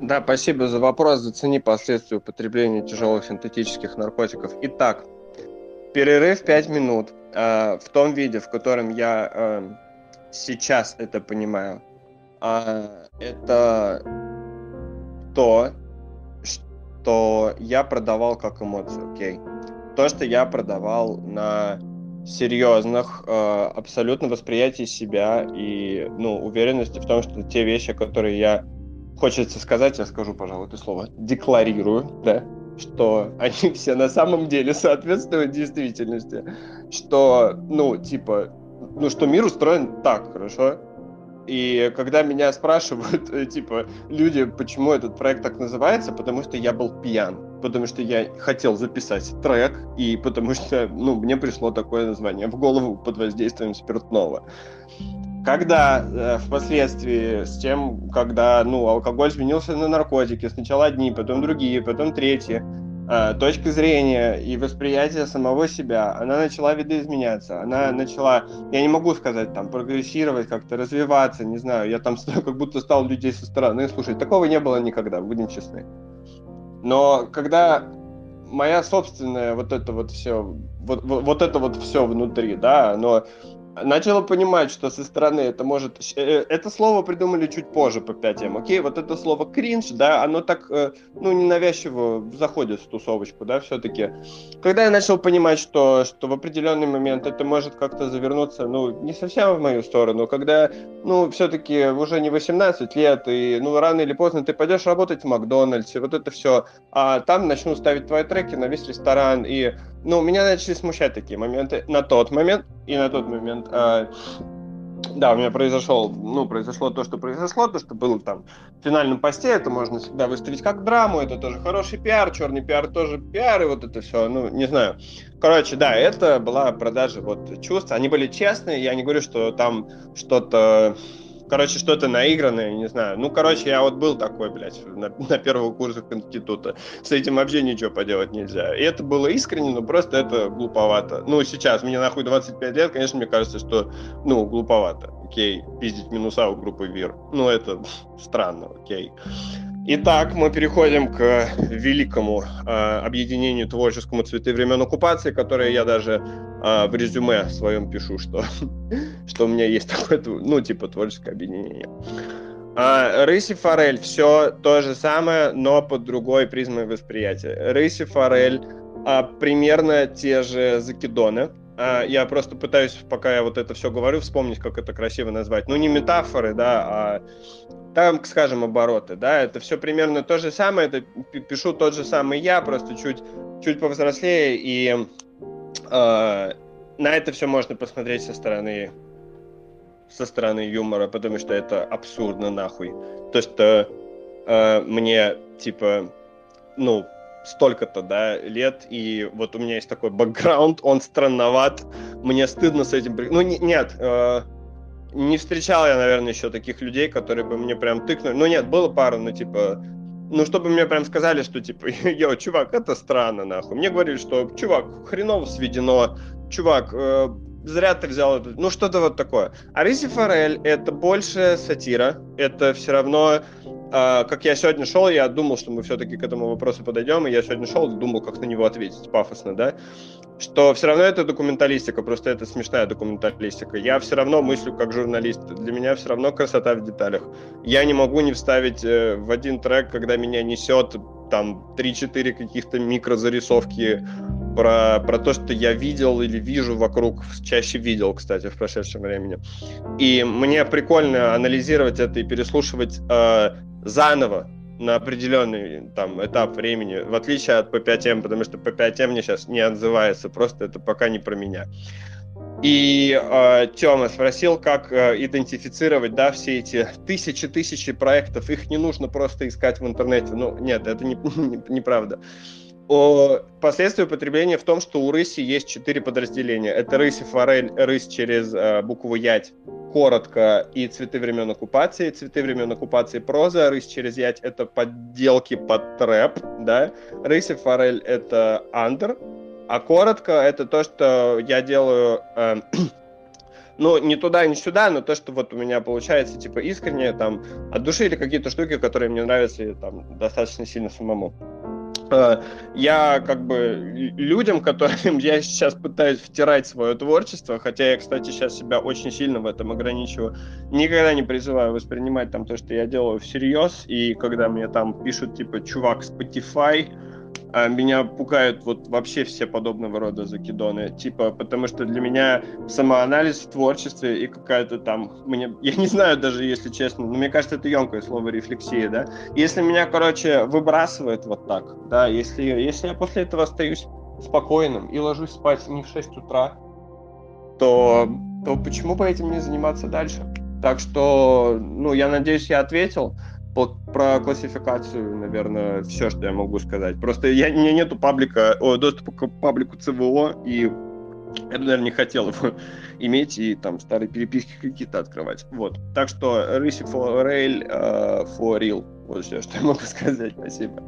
Да, спасибо за вопрос. Зацени последствия употребления тяжелых синтетических наркотиков. Итак, перерыв 5 минут. Э, в том виде, в котором я э, сейчас это понимаю, а, это то, что я продавал как эмоцию, окей? то, что я продавал на серьезных, э, абсолютно восприятии себя и, ну, уверенности в том, что те вещи, которые я, хочется сказать, я скажу, пожалуй, это слово, декларирую, да, что *laughs* они все на самом деле соответствуют действительности, что, ну, типа, ну, что мир устроен так, хорошо, и когда меня спрашивают, э, типа, люди, почему этот проект так называется, потому что я был пьян, потому что я хотел записать трек, и потому что, ну, мне пришло такое название в голову под воздействием спиртного. Когда э, впоследствии с тем, когда, ну, алкоголь сменился на наркотики, сначала одни, потом другие, потом третьи, точка зрения и восприятие самого себя, она начала видоизменяться, она начала, я не могу сказать, там, прогрессировать, как-то развиваться, не знаю, я там *laughs* как будто стал людей со стороны слушать, такого не было никогда, будем честны. Но когда моя собственная вот это вот все, вот, вот, вот это вот все внутри, да, оно начала понимать, что со стороны это может... Э, это слово придумали чуть позже по 5 окей? Вот это слово кринж, да, оно так, э, ну, ненавязчиво заходит в тусовочку, да, все-таки. Когда я начал понимать, что, что в определенный момент это может как-то завернуться, ну, не совсем в мою сторону, когда, ну, все-таки уже не 18 лет, и, ну, рано или поздно ты пойдешь работать в Макдональдсе, вот это все, а там начнут ставить твои треки на весь ресторан, и ну, меня начали смущать такие моменты на тот момент и на тот момент. Э, да, у меня произошел, ну, произошло то, что произошло, то, что было там в финальном посте, это можно всегда выставить как драму, это тоже хороший пиар, черный пиар тоже пиар, и вот это все, ну, не знаю. Короче, да, это была продажа вот чувств, они были честные, я не говорю, что там что-то короче, что-то наигранное, не знаю. Ну, короче, я вот был такой, блядь, на, на первых курсах института. С этим вообще ничего поделать нельзя. И это было искренне, но просто это глуповато. Ну, сейчас, мне нахуй 25 лет, конечно, мне кажется, что, ну, глуповато. Окей, пиздить минуса у группы ВИР. Ну, это странно, окей. Итак, мы переходим к великому э, объединению творческому «Цветы времен оккупации», которое я даже э, в резюме своем пишу, что, *laughs* что у меня есть такое, ну, типа, творческое объединение. А, Рыси Форель, все то же самое, но под другой призмой восприятия. Рыси Форель, а, примерно те же закидоны. А, я просто пытаюсь, пока я вот это все говорю, вспомнить, как это красиво назвать. Ну, не метафоры, да, а там, скажем, обороты, да, это все примерно то же самое, это пишу тот же самый я, просто чуть, чуть повзрослее, и э, на это все можно посмотреть со стороны со стороны юмора, потому что это абсурдно нахуй. То, что э, мне, типа, ну, столько-то, да, лет, и вот у меня есть такой бэкграунд, он странноват, мне стыдно с этим... Ну, не, нет, э, не встречал я, наверное, еще таких людей, которые бы мне прям тыкнули. Ну нет, было пару, ну типа, ну чтобы мне прям сказали, что типа, *laughs* йо, чувак, это странно, нахуй. Мне говорили, что, чувак, хреново сведено, чувак, э, зря ты взял это, ну что-то вот такое. А Риси Форель это больше сатира, это все равно Uh, как я сегодня шел, я думал, что мы все-таки к этому вопросу подойдем, и я сегодня шел, думал, как на него ответить пафосно, да что все равно это документалистика, просто это смешная документалистика. Я все равно мыслю как журналист. Для меня все равно красота в деталях. Я не могу не вставить э, в один трек, когда меня несет там 3-4 каких-то микрозарисовки про, про то, что я видел или вижу вокруг, чаще видел, кстати, в прошедшем времени. И мне прикольно анализировать это и переслушивать э, заново на определенный там этап времени, в отличие от P5M, потому что P5M мне сейчас не отзывается, просто это пока не про меня. И э, Тёма спросил, как э, идентифицировать, да, все эти тысячи-тысячи проектов. Их не нужно просто искать в интернете. Ну, нет, это не, *laughs* не, неправда. О, последствия употребления в том, что у рыси есть четыре подразделения. Это рыси форель, рысь через э, букву ять, коротко, и цветы времен оккупации. Цветы времен оккупации проза, рысь через ять — это подделки под трэп, да. Рысь и форель — это андер, а коротко — это то, что я делаю... Э, *clears throat* ну, не туда, не сюда, но то, что вот у меня получается, типа, искренне, там, от души или какие-то штуки, которые мне нравятся, и, там, достаточно сильно самому. Э, я как бы людям, *laughs* которым я сейчас пытаюсь втирать свое творчество, хотя я, кстати, сейчас себя очень сильно в этом ограничиваю, никогда не призываю воспринимать там то, что я делаю всерьез, и когда мне там пишут, типа, чувак, Spotify, а меня пугают вот вообще все подобного рода закидоны. Типа, потому что для меня самоанализ в творчестве и какая-то там... Мне, *laughs* я не знаю даже, если честно, но мне кажется, это емкое слово рефлексия, да? Если меня, короче, выбрасывает вот так, да, если, если я после этого остаюсь спокойным и ложусь спать не в 6 утра, то, то почему бы этим не заниматься дальше? Так что, ну, я надеюсь, я ответил про классификацию, наверное, все, что я могу сказать. Просто я, у меня нету паблика, о, доступа к паблику ЦВО, и я бы, наверное, не хотел его *laughs* иметь и там старые переписки какие-то открывать. Вот. Так что рыси for rail, uh, for real. Вот все, что я могу *laughs* сказать. Спасибо.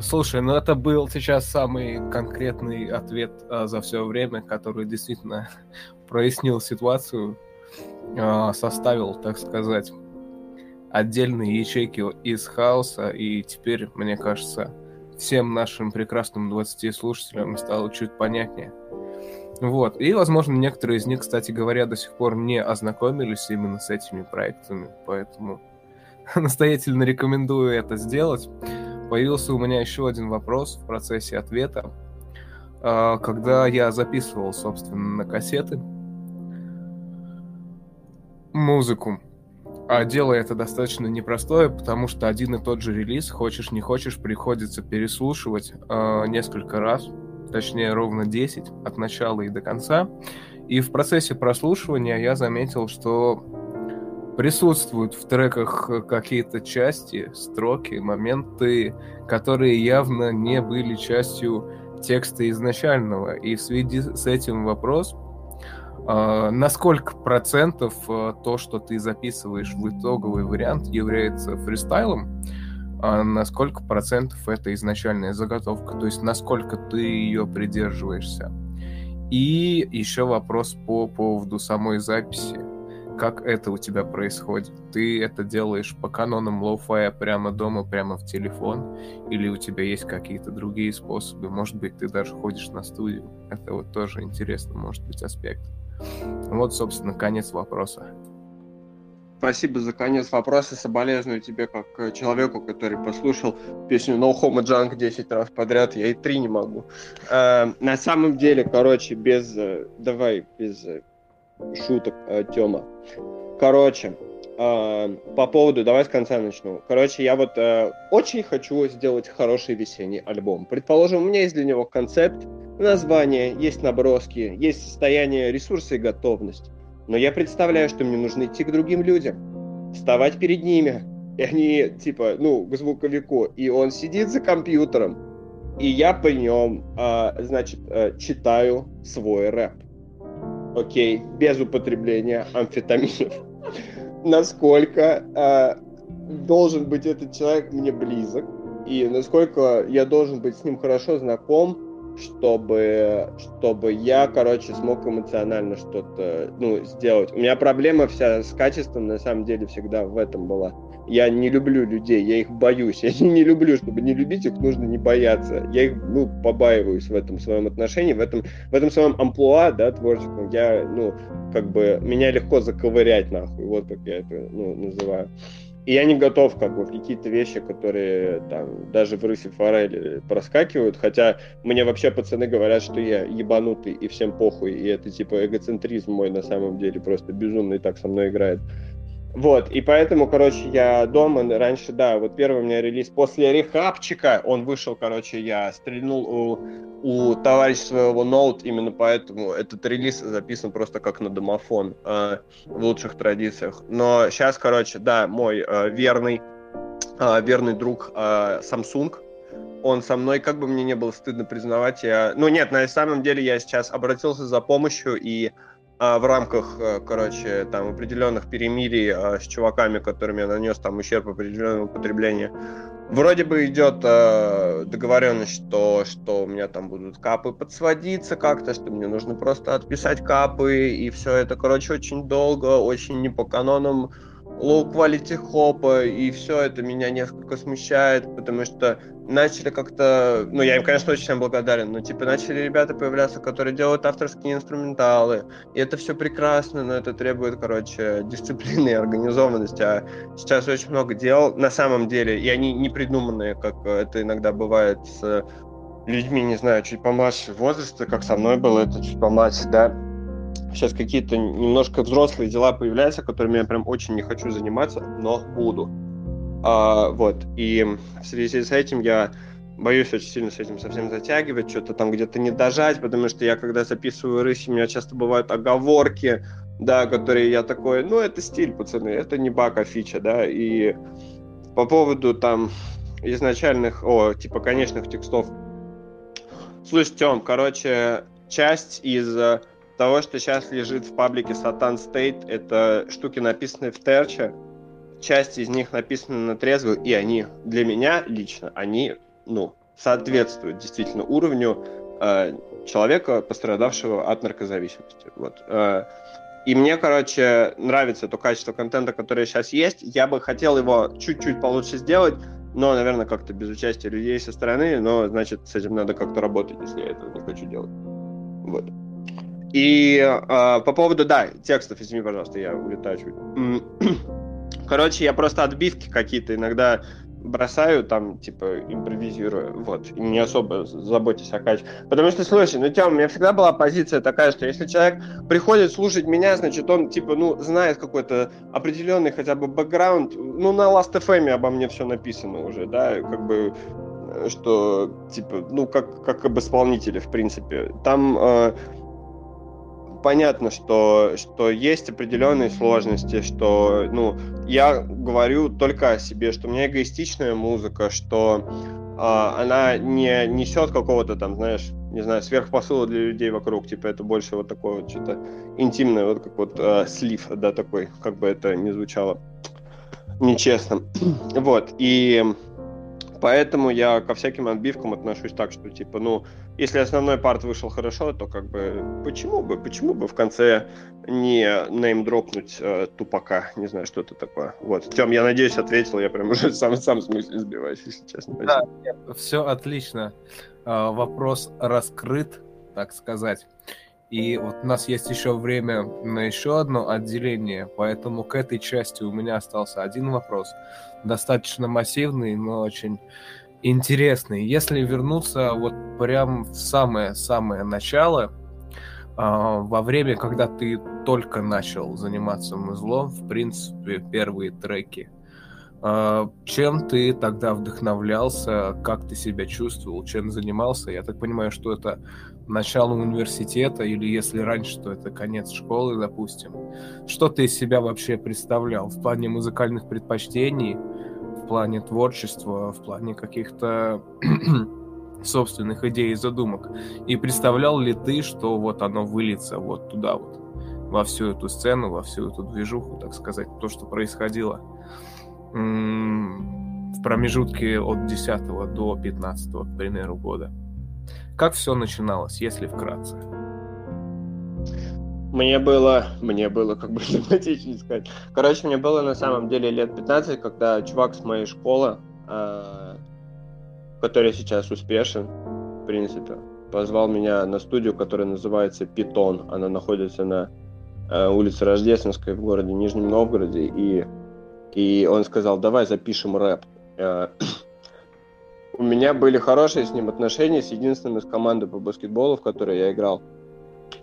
Слушай, ну это был сейчас самый конкретный ответ а, за все время, который действительно *laughs* прояснил ситуацию, а, составил, так сказать, отдельные ячейки из хаоса, и теперь, мне кажется, всем нашим прекрасным 20 слушателям стало чуть понятнее. Вот. И, возможно, некоторые из них, кстати говоря, до сих пор не ознакомились именно с этими проектами, поэтому *laughs* настоятельно рекомендую это сделать. Появился у меня еще один вопрос в процессе ответа. А, когда я записывал, собственно, на кассеты музыку, а дело это достаточно непростое, потому что один и тот же релиз, хочешь не хочешь, приходится переслушивать э, несколько раз, точнее ровно 10 от начала и до конца. И в процессе прослушивания я заметил, что присутствуют в треках какие-то части, строки, моменты, которые явно не были частью текста изначального. И в связи с этим вопрос, на сколько процентов а, то, что ты записываешь в итоговый вариант, является фристайлом, а на процентов это изначальная заготовка, то есть насколько ты ее придерживаешься. И еще вопрос по поводу самой записи. Как это у тебя происходит? Ты это делаешь по канонам лоу-фая прямо дома, прямо в телефон? Или у тебя есть какие-то другие способы? Может быть, ты даже ходишь на студию? Это вот тоже интересно, может быть, аспект. Вот, собственно, конец вопроса. Спасибо за конец вопроса. Соболезную тебе как э, человеку, который послушал песню No Homo Junk 10 раз подряд. Я и три не могу. Э, на самом деле, короче, без... Э, давай, без э, шуток, э, Тёма. Короче, э, по поводу... Давай с конца начну. Короче, я вот э, очень хочу сделать хороший весенний альбом. Предположим, у меня есть для него концепт, название, есть наброски, есть состояние ресурса и готовность. Но я представляю, что мне нужно идти к другим людям, вставать перед ними, и они, типа, ну, к звуковику, и он сидит за компьютером, и я по нем, а, значит, а, читаю свой рэп. Окей, без употребления амфетаминов. Насколько а, должен быть этот человек мне близок, и насколько я должен быть с ним хорошо знаком, чтобы, чтобы я, короче, смог эмоционально что-то, ну, сделать. У меня проблема вся с качеством, на самом деле, всегда в этом была. Я не люблю людей, я их боюсь. *laughs* Я не люблю, чтобы не любить их, нужно не бояться. Я их, ну, побаиваюсь в этом своем отношении, в этом, в этом своем амплуа, да, творческом. Я, ну, как бы, меня легко заковырять, нахуй, вот как я это, ну, называю. И я не готов как бы какие-то вещи, которые там даже в Рысе Форели проскакивают, хотя мне вообще пацаны говорят, что я ебанутый и всем похуй, и это типа эгоцентризм мой на самом деле просто безумный так со мной играет. Вот, и поэтому, короче, я дома раньше, да, вот первый у меня релиз после рехапчика, он вышел, короче, я стрельнул у, у товарища своего ноут, именно поэтому этот релиз записан просто как на домофон э, в лучших традициях. Но сейчас, короче, да, мой э, верный, э, верный друг э, Samsung, он со мной, как бы мне не было стыдно признавать, я... Ну нет, на самом деле я сейчас обратился за помощью и в рамках, э, короче, там определенных перемирий а, с чуваками, которыми я нанес там ущерб определенного потребления. Вроде бы идет э, договоренность, что, что у меня там будут капы подсводиться как-то, что мне нужно просто отписать капы, и все это, короче, очень долго, очень не по канонам low quality хопа, и все это меня несколько смущает, потому что начали как-то, ну, я им, конечно, очень благодарен, но, типа, начали ребята появляться, которые делают авторские инструменталы, и это все прекрасно, но это требует, короче, *laughs* дисциплины и организованности, а сейчас очень много дел, на самом деле, и они не придуманные, как это иногда бывает с людьми, не знаю, чуть помладше возраста, как со мной было, это чуть помладше, да, сейчас какие-то немножко взрослые дела появляются, которыми я прям очень не хочу заниматься, но буду. А, вот, и в связи с этим я боюсь очень сильно с этим совсем затягивать, что-то там где-то не дожать, потому что я, когда записываю рыси, у меня часто бывают оговорки, да, которые я такой, ну, это стиль, пацаны, это не баг, а фича, да, и по поводу там изначальных, о, типа, конечных текстов. Слушай, Тём, короче, часть из того, что сейчас лежит в паблике Satan State, это штуки, написанные в Терче, часть из них написана на трезвую, и они для меня лично, они, ну, соответствуют действительно уровню э, человека, пострадавшего от наркозависимости. Вот. Э, и мне, короче, нравится то качество контента, которое сейчас есть. Я бы хотел его чуть-чуть получше сделать, но, наверное, как-то без участия людей со стороны, но, значит, с этим надо как-то работать, если я этого не хочу делать. Вот. И э, по поводу, да, текстов, извини, пожалуйста, я улетаю чуть. *clears throat* Короче, я просто отбивки какие-то иногда бросаю, там, типа, импровизирую, вот, и не особо заботьтесь о качестве. Потому что, слушай, ну, Тём, у меня всегда была позиция такая, что если человек приходит слушать меня, значит, он, типа, ну, знает какой-то определенный хотя бы бэкграунд, ну, на Last.fm обо мне все написано уже, да, как бы, что, типа, ну, как, как об исполнителе, в принципе. Там э, понятно, что, что есть определенные сложности, что, ну, я говорю только о себе, что у меня эгоистичная музыка, что а, она не несет какого-то там, знаешь, не знаю, сверхпосыла для людей вокруг, типа это больше вот такое вот что-то интимное, вот как вот а, слив, да, такой, как бы это ни звучало нечестно. *clears throat* вот, и Поэтому я ко всяким отбивкам отношусь так, что типа, ну, если основной парт вышел хорошо, то как бы почему бы, почему бы в конце не неймдропнуть э, тупака, не знаю, что это такое. Вот, Тем, я надеюсь, ответил, я прям уже *laughs* сам сам в смысле сбиваюсь, если честно. Да, нет, все отлично. Э, вопрос раскрыт, так сказать. И вот у нас есть еще время на еще одно отделение, поэтому к этой части у меня остался один вопрос, достаточно массивный, но очень интересный. Если вернуться вот прям в самое-самое начало, а, во время, когда ты только начал заниматься музлом, в принципе, первые треки, а, чем ты тогда вдохновлялся, как ты себя чувствовал, чем занимался? Я так понимаю, что это начало университета, или если раньше, то это конец школы, допустим. Что ты из себя вообще представлял в плане музыкальных предпочтений, плане творчества, в плане каких-то *clears throat* собственных идей и задумок? И представлял ли ты, что вот оно выльется вот туда вот, во всю эту сцену, во всю эту движуху, так сказать, то, что происходило в промежутке от 10 до 15, к примеру, года? Как все начиналось, если вкратце? Мне было, мне было, как бы *laughs* симпатичнее сказать. Короче, мне было на самом деле лет 15, когда чувак с моей школы, э, который сейчас успешен, в принципе, позвал меня на студию, которая называется Питон. Она находится на э, улице Рождественской в городе Нижнем Новгороде. И, и он сказал, давай запишем рэп. Э, *clears throat* у меня были хорошие с ним отношения с единственным из команды по баскетболу, в которой я играл.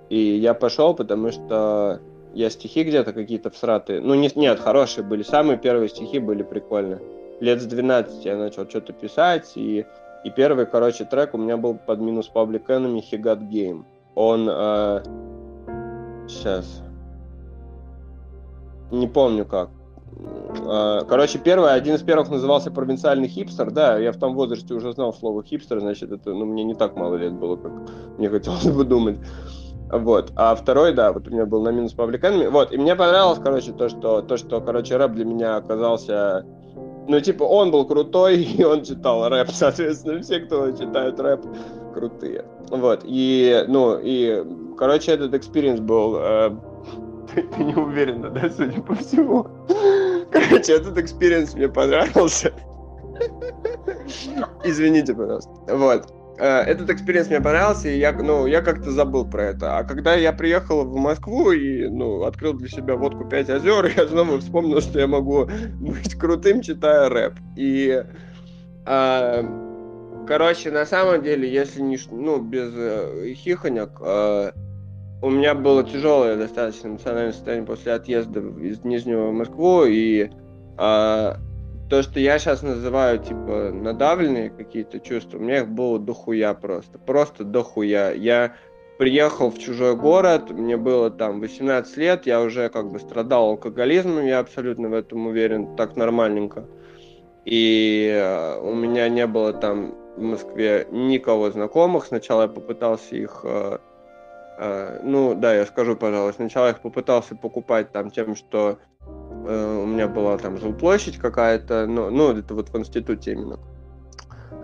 И я пошел, потому что я стихи где-то какие-то всратые. Ну, не, нет, хорошие были. Самые первые стихи были прикольные. Лет с 12 я начал что-то писать, и, и первый, короче, трек у меня был под минус Public Enemy He Got Game. Он... Э, сейчас. Не помню как. А, короче, первый, один из первых назывался провинциальный хипстер. Да, я в том возрасте уже знал слово хипстер, значит, это, ну, мне не так мало лет было, как мне хотелось бы думать. Вот. А второй, да, вот у меня был на минус пабликанами. Вот. И мне понравилось, короче, то, что, то, что, короче, рэп для меня оказался... Ну, типа, он был крутой, *laughs* и он читал рэп, *laughs* соответственно, все, кто читают рэп, крутые. Вот. И, ну, и, короче, этот experience был... Э, *laughs* ты, ты не уверена, да, судя по всему? Короче, этот experience мне понравился. Извините, пожалуйста. Вот. Э, этот experience мне понравился, и я, ну, я как-то забыл про это. А когда я приехал в Москву и, ну, открыл для себя водку «Пять озер», *laughs* я снова вспомнил, что я могу быть крутым, читая рэп. И, э, короче, на самом деле, если не, ну, без э, хихонек, э, у меня было тяжелое достаточно эмоциональное состояние после отъезда из Нижнего в Москву, и э, то, что я сейчас называю, типа, надавленные какие-то чувства, у меня их было дохуя просто. Просто дохуя. Я приехал в чужой город, мне было там 18 лет, я уже как бы страдал алкоголизмом, я абсолютно в этом уверен, так нормальненько. И э, у меня не было там в Москве никого знакомых. Сначала я попытался их э, э, ну да, я скажу, пожалуй, сначала я их попытался покупать там тем, что у меня была там жилплощадь какая-то, ну, ну, это вот в институте именно.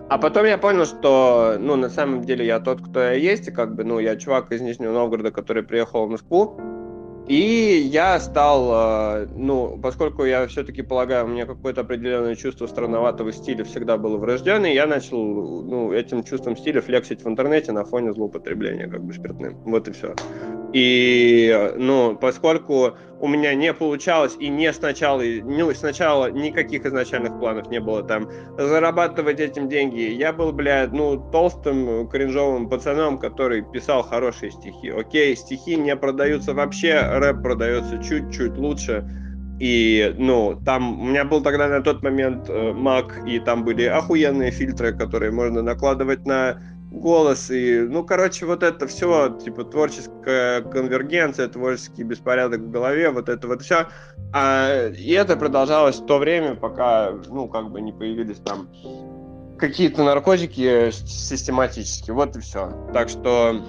А потом я понял, что, ну, на самом деле я тот, кто я есть, и как бы, ну, я чувак из Нижнего Новгорода, который приехал в Москву, и я стал, э, ну, поскольку я все-таки полагаю, у меня какое-то определенное чувство странноватого стиля всегда было врожденное, я начал, ну, этим чувством стиля флексить в интернете на фоне злоупотребления, как бы, спиртным. Вот и все. И, ну, поскольку у меня не получалось и не сначала, ну, сначала никаких изначальных планов не было там зарабатывать этим деньги. Я был, блядь, ну, толстым, кринжовым пацаном, который писал хорошие стихи. Окей, стихи не продаются вообще, рэп продается чуть-чуть лучше. И, ну, там у меня был тогда на тот момент э, Mac, и там были охуенные фильтры, которые можно накладывать на голос и, ну, короче, вот это все, типа, творческая конвергенция, творческий беспорядок в голове, вот это вот все. А, и это продолжалось в то время, пока, ну, как бы не появились там какие-то наркотики систематически, вот и все. Так что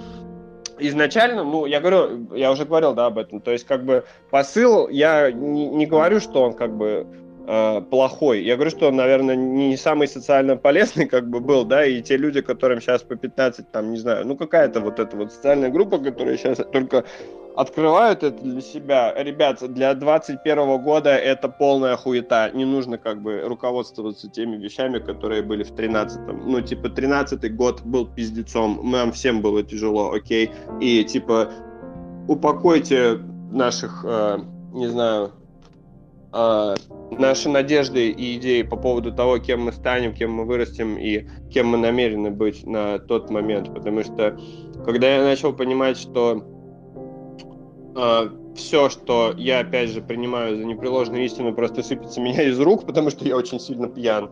изначально, ну, я говорю, я уже говорил, да, об этом, то есть, как бы, посыл, я не, не говорю, что он, как бы, э, плохой. Я говорю, что он, наверное, не самый социально полезный как бы был, да, и те люди, которым сейчас по 15, там, не знаю, ну какая-то вот эта вот социальная группа, которая сейчас только открывают это для себя. Ребят, для 21 года это полная хуета. Не нужно как бы руководствоваться теми вещами, которые были в 13-м. Ну, типа, 13-й год был пиздецом. Нам всем было тяжело, окей? И, типа, упокойте наших, э, не знаю, э, наши надежды и идеи по поводу того, кем мы станем, кем мы вырастем и кем мы намерены быть на тот момент. Потому что когда я начал понимать, что э, все, что я опять же принимаю за непреложную истину, просто сыпется меня из рук, потому что я очень сильно пьян.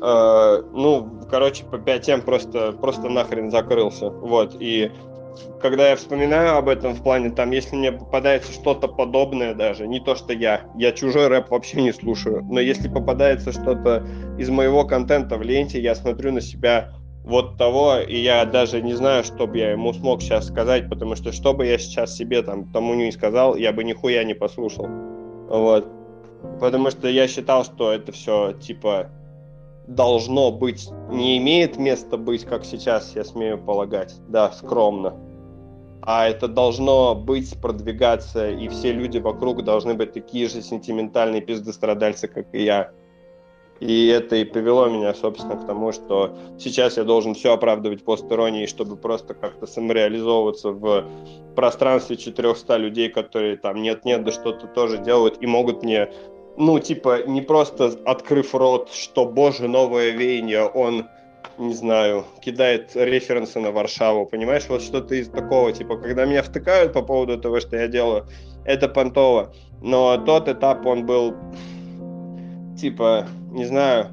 Э, ну, короче, по 5 просто, просто нахрен закрылся. Вот. И когда я вспоминаю об этом в плане, там, если мне попадается что-то подобное даже, не то, что я, я чужой рэп вообще не слушаю, но если попадается что-то из моего контента в ленте, я смотрю на себя вот того, и я даже не знаю, что бы я ему смог сейчас сказать, потому что что бы я сейчас себе там тому не сказал, я бы нихуя не послушал. Вот. Потому что я считал, что это все, типа, должно быть, не имеет места быть, как сейчас, я смею полагать. Да, скромно а это должно быть, продвигаться, и все люди вокруг должны быть такие же сентиментальные пиздострадальцы, как и я. И это и привело меня, собственно, к тому, что сейчас я должен все оправдывать постеронией, чтобы просто как-то самореализовываться в пространстве 400 людей, которые там нет-нет, да что-то тоже делают и могут мне, ну, типа, не просто открыв рот, что, боже, новое веяние, он не знаю, кидает референсы на Варшаву, понимаешь, вот что-то из такого, типа, когда меня втыкают по поводу того, что я делаю, это понтово. Но тот этап, он был, типа, не знаю,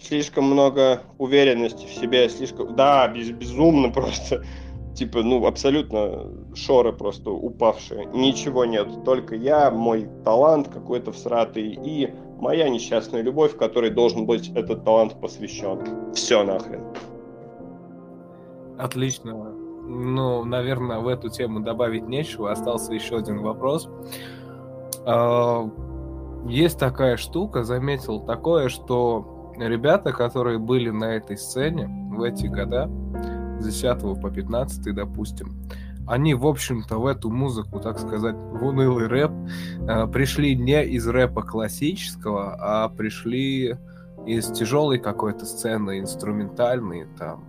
слишком много уверенности в себе, слишком, да, без, безумно просто, *laughs* типа, ну, абсолютно шоры просто упавшие, ничего нет, только я, мой талант какой-то всратый и моя несчастная любовь, которой должен быть этот талант посвящен. Все нахрен. Отлично. Ну, наверное, в эту тему добавить нечего. Остался еще один вопрос. А, есть такая штука, заметил такое, что ребята, которые были на этой сцене в эти года, с 10 по 15, допустим, они, в общем-то, в эту музыку, так сказать, в унылый рэп, э, пришли не из рэпа классического, а пришли из тяжелой какой-то сцены, инструментальной, там,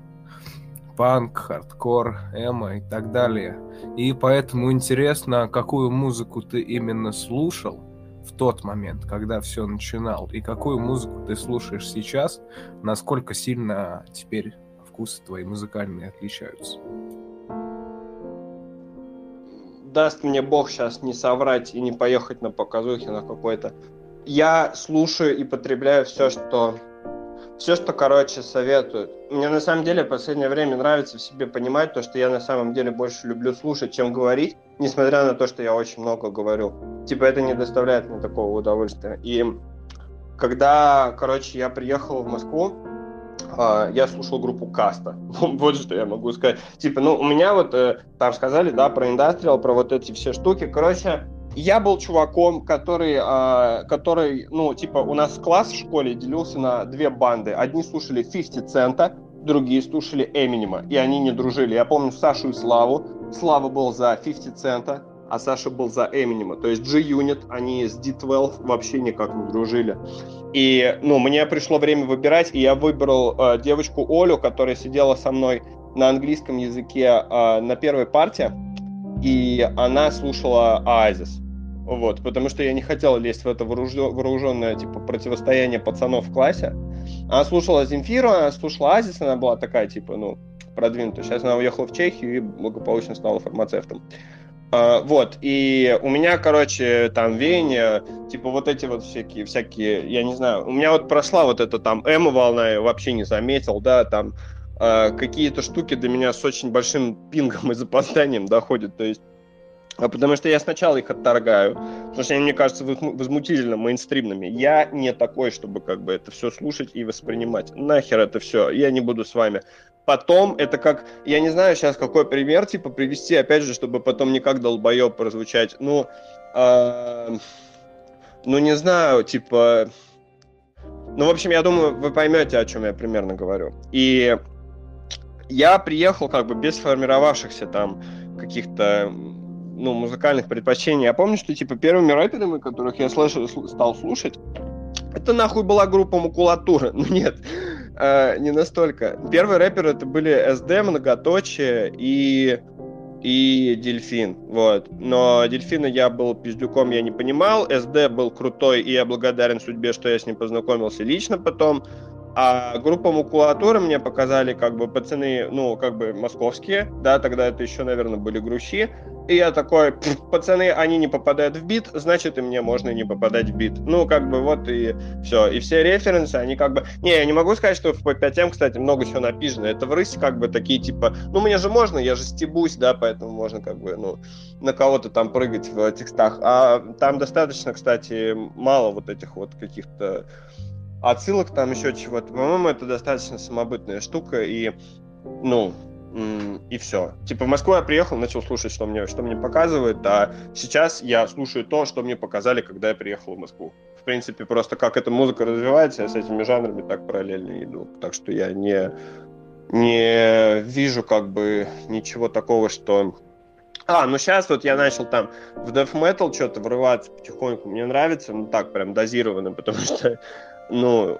панк, хардкор, эмо и так далее. И поэтому интересно, какую музыку ты именно слушал в тот момент, когда все начинал, и какую музыку ты слушаешь сейчас, насколько сильно теперь вкусы твои музыкальные отличаются. Даст мне бог сейчас не соврать и не поехать на показухи на какой-то. Я слушаю и потребляю все, что все, что, короче, советуют. Мне на самом деле в последнее время нравится в себе понимать то, что я на самом деле больше люблю слушать, чем говорить, несмотря на то, что я очень много говорю. Типа это не доставляет мне такого удовольствия. И когда, короче, я приехал в Москву, я слушал группу Каста. *laughs* вот что я могу сказать. Типа, ну, у меня вот, э, там сказали, да, про индастриал, про вот эти все штуки. Короче, я был чуваком, который, э, который, ну, типа, у нас класс в школе делился на две банды. Одни слушали 50 Цента, другие слушали Эминема, и они не дружили. Я помню Сашу и Славу. Слава был за 50 Цента, а Саша был за Эминема. То есть G-Unit, они с D12 вообще никак не дружили. И, ну, мне пришло время выбирать, и я выбрал э, девочку Олю, которая сидела со мной на английском языке э, на первой партии, и она слушала Оазис. Вот, потому что я не хотел лезть в это вооруженное, типа, противостояние пацанов в классе. Она слушала Земфиру, она слушала Азис, она была такая, типа, ну, продвинутая. Сейчас она уехала в Чехию и благополучно стала фармацевтом. А, вот, и у меня, короче, там веяния, типа вот эти вот всякие, всякие, я не знаю, у меня вот прошла вот эта там эмо-волна, я вообще не заметил, да, там э, какие-то штуки до меня с очень большим пингом и запозданием доходят, то есть а потому что я сначала их отторгаю, потому что они мне кажутся возмутительно мейнстримными. Я не такой, чтобы как бы это все слушать и воспринимать. Нахер это все, я не буду с вами. Потом это как, я не знаю сейчас какой пример, типа привести, опять же, чтобы потом не как долбоеб прозвучать. Ну, э, ну не знаю, типа, ну в общем, я думаю, вы поймете, о чем я примерно говорю. И я приехал как бы без сформировавшихся там каких-то ну, музыкальных предпочтений. Я помню, что, типа, первыми рэперами, которых я слышал, стал слушать, это нахуй была группа Макулатура. *laughs* Ну, нет, э, не настолько. Первые рэперы это были SD, Многоточие и и Дельфин, вот. Но Дельфина я был пиздюком, я не понимал. СД был крутой, и я благодарен судьбе, что я с ним познакомился лично потом. А группа Макулатура мне показали как бы пацаны, ну, как бы московские, да, тогда это еще, наверное, были грущи. И я такой, пацаны, они не попадают в бит, значит, и мне можно не попадать в бит. Ну, как бы вот и все. И все референсы, они как бы... Не, я не могу сказать, что в P5M, кстати, много всего написано. Это в рысе как бы такие, типа, ну, мне же можно, я же стебусь, да, поэтому можно как бы, ну, на кого-то там прыгать в текстах. А там достаточно, кстати, мало вот этих вот каких-то отсылок, там еще чего-то. По-моему, это достаточно самобытная штука, и, ну, и все. Типа в Москву я приехал, начал слушать, что мне, что мне показывают, а сейчас я слушаю то, что мне показали, когда я приехал в Москву. В принципе, просто как эта музыка развивается, я с этими жанрами так параллельно иду. Так что я не, не вижу как бы ничего такого, что... А, ну сейчас вот я начал там в death metal что-то врываться потихоньку. Мне нравится, ну так, прям дозированно, *laughs* потому что, ну,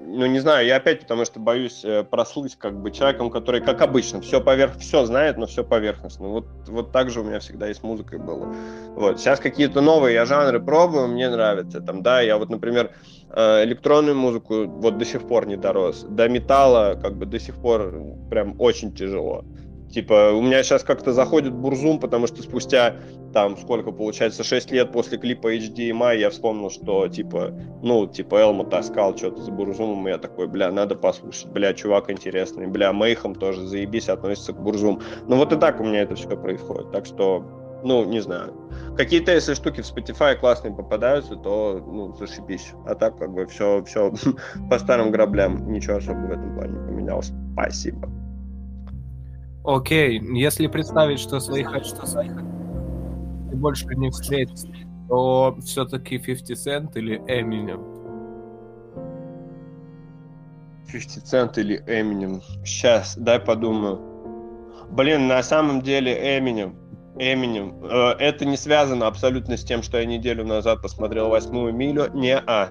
ну, не знаю, я опять потому что боюсь э, прослыть как бы человеком, который, как обычно, все поверх, все знает, но все поверхностно. Вот, вот так же у меня всегда и с музыкой было. Вот. Сейчас какие-то новые я жанры пробую, мне нравится. Там, да, я вот, например, э, электронную музыку вот до сих пор не дорос. До металла как бы до сих пор прям очень тяжело. Типа, у меня сейчас как-то заходит Бурзум, потому что спустя, там, сколько получается, 6 лет после клипа HDMI я вспомнил, что, типа, ну, типа, Элма таскал что-то за Бурзумом, и я такой, бля, надо послушать, бля, чувак интересный, бля, Мейхом тоже, заебись, относится к Бурзум. Ну, вот и так у меня это все происходит, так что, ну, не знаю. Какие-то, если штуки в Spotify классные попадаются, то, ну, зашибись. А так, как бы, все, все *laughs* по старым граблям, ничего особо в этом плане не поменялось. Спасибо. Окей, если представить, что своих что своих ты больше не встретишь, то все-таки 50 Cent или Eminem? 50 Cent или Eminem? Сейчас, дай подумаю. Блин, на самом деле Эминем. Эминем. Э, это не связано абсолютно с тем, что я неделю назад посмотрел восьмую милю. Не а.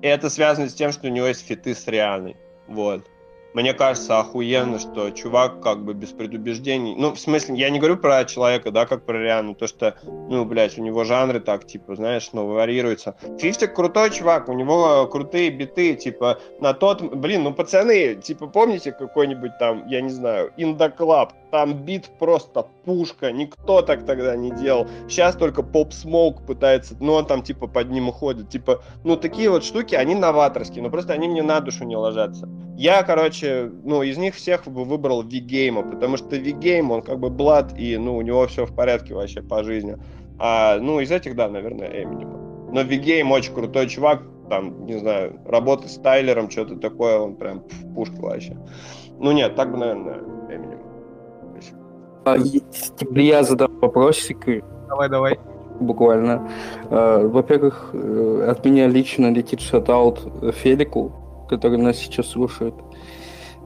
Это связано с тем, что у него есть фиты с Рианой. Вот мне кажется охуенно, что чувак как бы без предубеждений, ну, в смысле, я не говорю про человека, да, как про Риану, то, что, ну, блядь, у него жанры так, типа, знаешь, ну, варьируются. Фифтик крутой чувак, у него крутые биты, типа, на тот, блин, ну, пацаны, типа, помните какой-нибудь там, я не знаю, Club, там бит просто пушка, никто так тогда не делал. Сейчас только Pop Smoke пытается, ну, он там, типа, под ним уходит, типа, ну, такие вот штуки, они новаторские, но просто они мне на душу не ложатся. Я, короче, ну, из них всех бы выбрал The Game а, потому что The Game, он как бы blood, и, ну, у него все в порядке вообще по жизни. А, ну, из этих, да, наверное, Эминема. Но The Game очень крутой чувак, там, не знаю, работа с Тайлером, что-то такое, он прям пушка вообще. Ну, нет, так бы, наверное, Эминем. А, если я задам вопросик. Давай, давай. Буквально. А, во-первых, э, от меня лично летит шатаут Фелику, который нас сейчас слушает.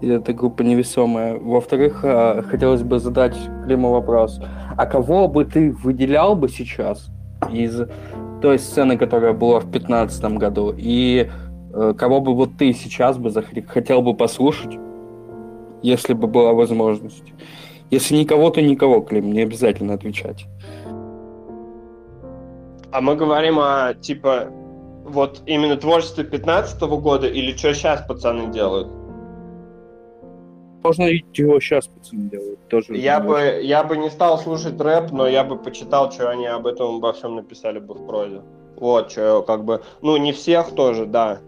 И эта группа невесомая. Во-вторых, а, хотелось бы задать Климу вопрос. А кого бы ты выделял бы сейчас из той сцены, которая была в 2015 году? И э, кого бы вот ты сейчас бы хотел бы послушать, если бы была возможность? Если никого, то никого, Клим, не обязательно отвечать. А мы говорим о, типа, вот именно творчество 15 года или что сейчас пацаны делают? Можно его сейчас пацаны делают. Тоже я бы, я бы не стал слушать рэп, но я бы почитал, что они об этом обо всем написали бы в прозе. Вот, что как бы, ну, не всех тоже, да.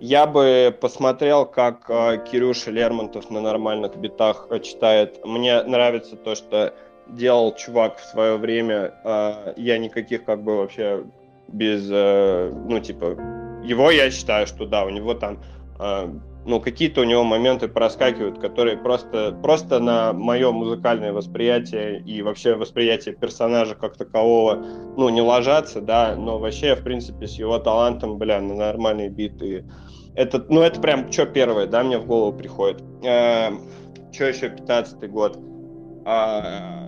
Я бы посмотрел, как э, Кирюша Лермонтов на нормальных битах э, читает. Мне нравится то, что делал чувак в свое время. Э, я никаких как бы вообще без, э, ну, типа, его я считаю, что да, у него там, э, ну, какие-то у него моменты проскакивают, которые просто, просто на мое музыкальное восприятие и вообще восприятие персонажа как такового, ну, не ложатся, да, но вообще, в принципе, с его талантом, бля, на нормальные биты. Это, ну, это прям что первое, да, мне в голову приходит. Что еще 15 год? А,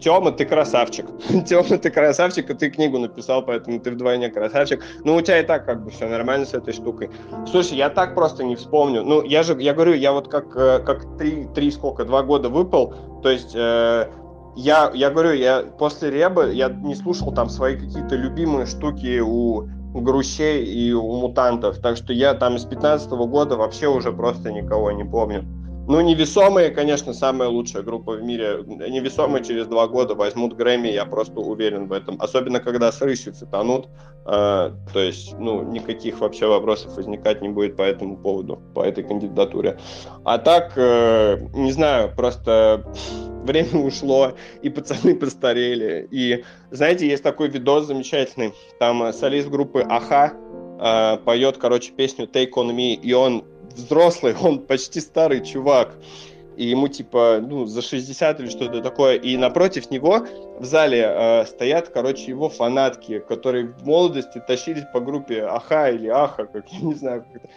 Тёма, ты красавчик. *laughs* Тёма, ты красавчик, и ты книгу написал, поэтому ты вдвойне красавчик. Ну, у тебя и так как бы все нормально с этой штукой. Слушай, я так просто не вспомню. Ну, я же, я говорю, я вот как, э, как три, три сколько, два года выпал, то есть... Э, я, я говорю, я после Ребы, я не слушал там свои какие-то любимые штуки у грущей и у мутантов. Так что я там с 15 года вообще уже просто никого не помню. Ну, невесомые, конечно, самая лучшая группа в мире. Невесомые через два года возьмут Грэмми, я просто уверен в этом. Особенно, когда с рысью цитанут. Э, то есть, ну, никаких вообще вопросов возникать не будет по этому поводу, по этой кандидатуре. А так, э, не знаю, просто *laughs* время ушло, и пацаны постарели. И, знаете, есть такой видос замечательный. Там солист группы Аха э, поет, короче, песню Take On Me, и он взрослый, *laughs* он почти старый чувак. И ему типа, ну, за 60 или что-то такое. И напротив него в зале э, стоят, короче, его фанатки, которые в молодости тащились по группе Аха или Аха, как *laughs* я не знаю, как это.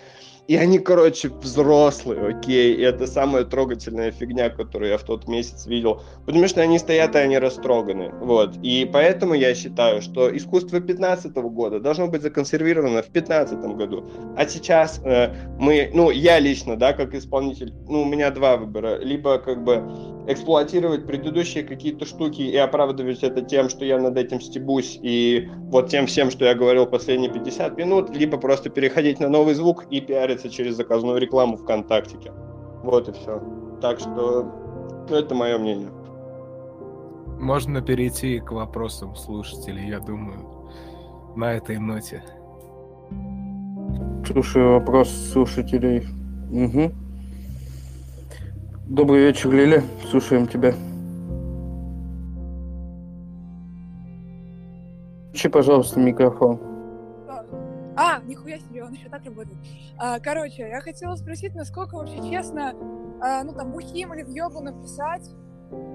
И они, короче, взрослые, окей. И это самая трогательная фигня, которую я в тот месяц видел. Потому что они стоят, и они растроганы. Вот. И поэтому я считаю, что искусство 15 года должно быть законсервировано в 15 году. А сейчас э, мы, ну, я лично, да, как исполнитель, ну, у меня два выбора. Либо, как бы, эксплуатировать предыдущие какие-то штуки и оправдывать это тем, что я над этим стебусь, и вот тем всем, что я говорил последние 50 минут, либо просто переходить на новый звук и пиариться через заказную рекламу ВКонтактике. Вот и все. Так что ну, это мое мнение. Можно перейти к вопросам слушателей, я думаю, на этой ноте. Слушаю вопрос слушателей. Угу. Добрый вечер, Лили. Слушаем тебя. Включи, пожалуйста, микрофон. А, нихуя себе, он еще так работает. А, короче, я хотела спросить, насколько вообще честно, а, ну там, бухим или в йогу написать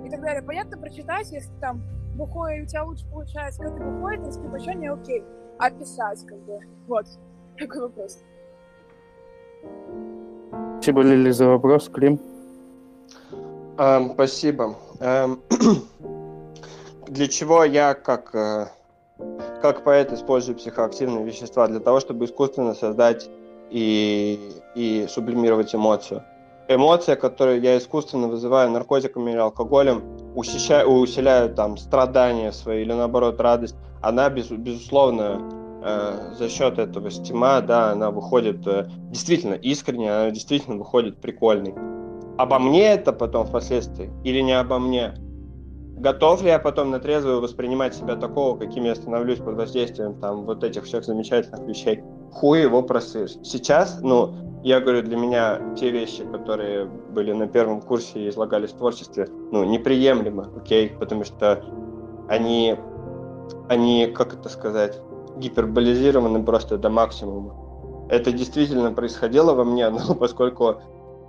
и так далее. Понятно прочитать, если там бухой у тебя лучше получается, когда ты бухой, то если вообще не окей. А писать, как бы, вот, такой вопрос. Спасибо, Лили, за вопрос. Клим? Эм, спасибо. Эм, *clears throat* для чего я как, э, как поэт использую психоактивные вещества? Для того, чтобы искусственно создать и, и сублимировать эмоцию. Эмоция, которую я искусственно вызываю наркотиками или алкоголем, усищаю, усиляю там страдания свои или наоборот радость, она без, безусловно э, за счет этого стима, да, она выходит э, действительно искренне, она действительно выходит прикольной. Обо мне это потом впоследствии или не обо мне? Готов ли я потом на трезвую воспринимать себя такого, каким я становлюсь под воздействием там вот этих всех замечательных вещей? Хуй его просышь. Сейчас, ну, я говорю, для меня те вещи, которые были на первом курсе и излагались в творчестве, ну, неприемлемы, окей, потому что они, они, как это сказать, гиперболизированы просто до максимума. Это действительно происходило во мне, *laughs* но поскольку,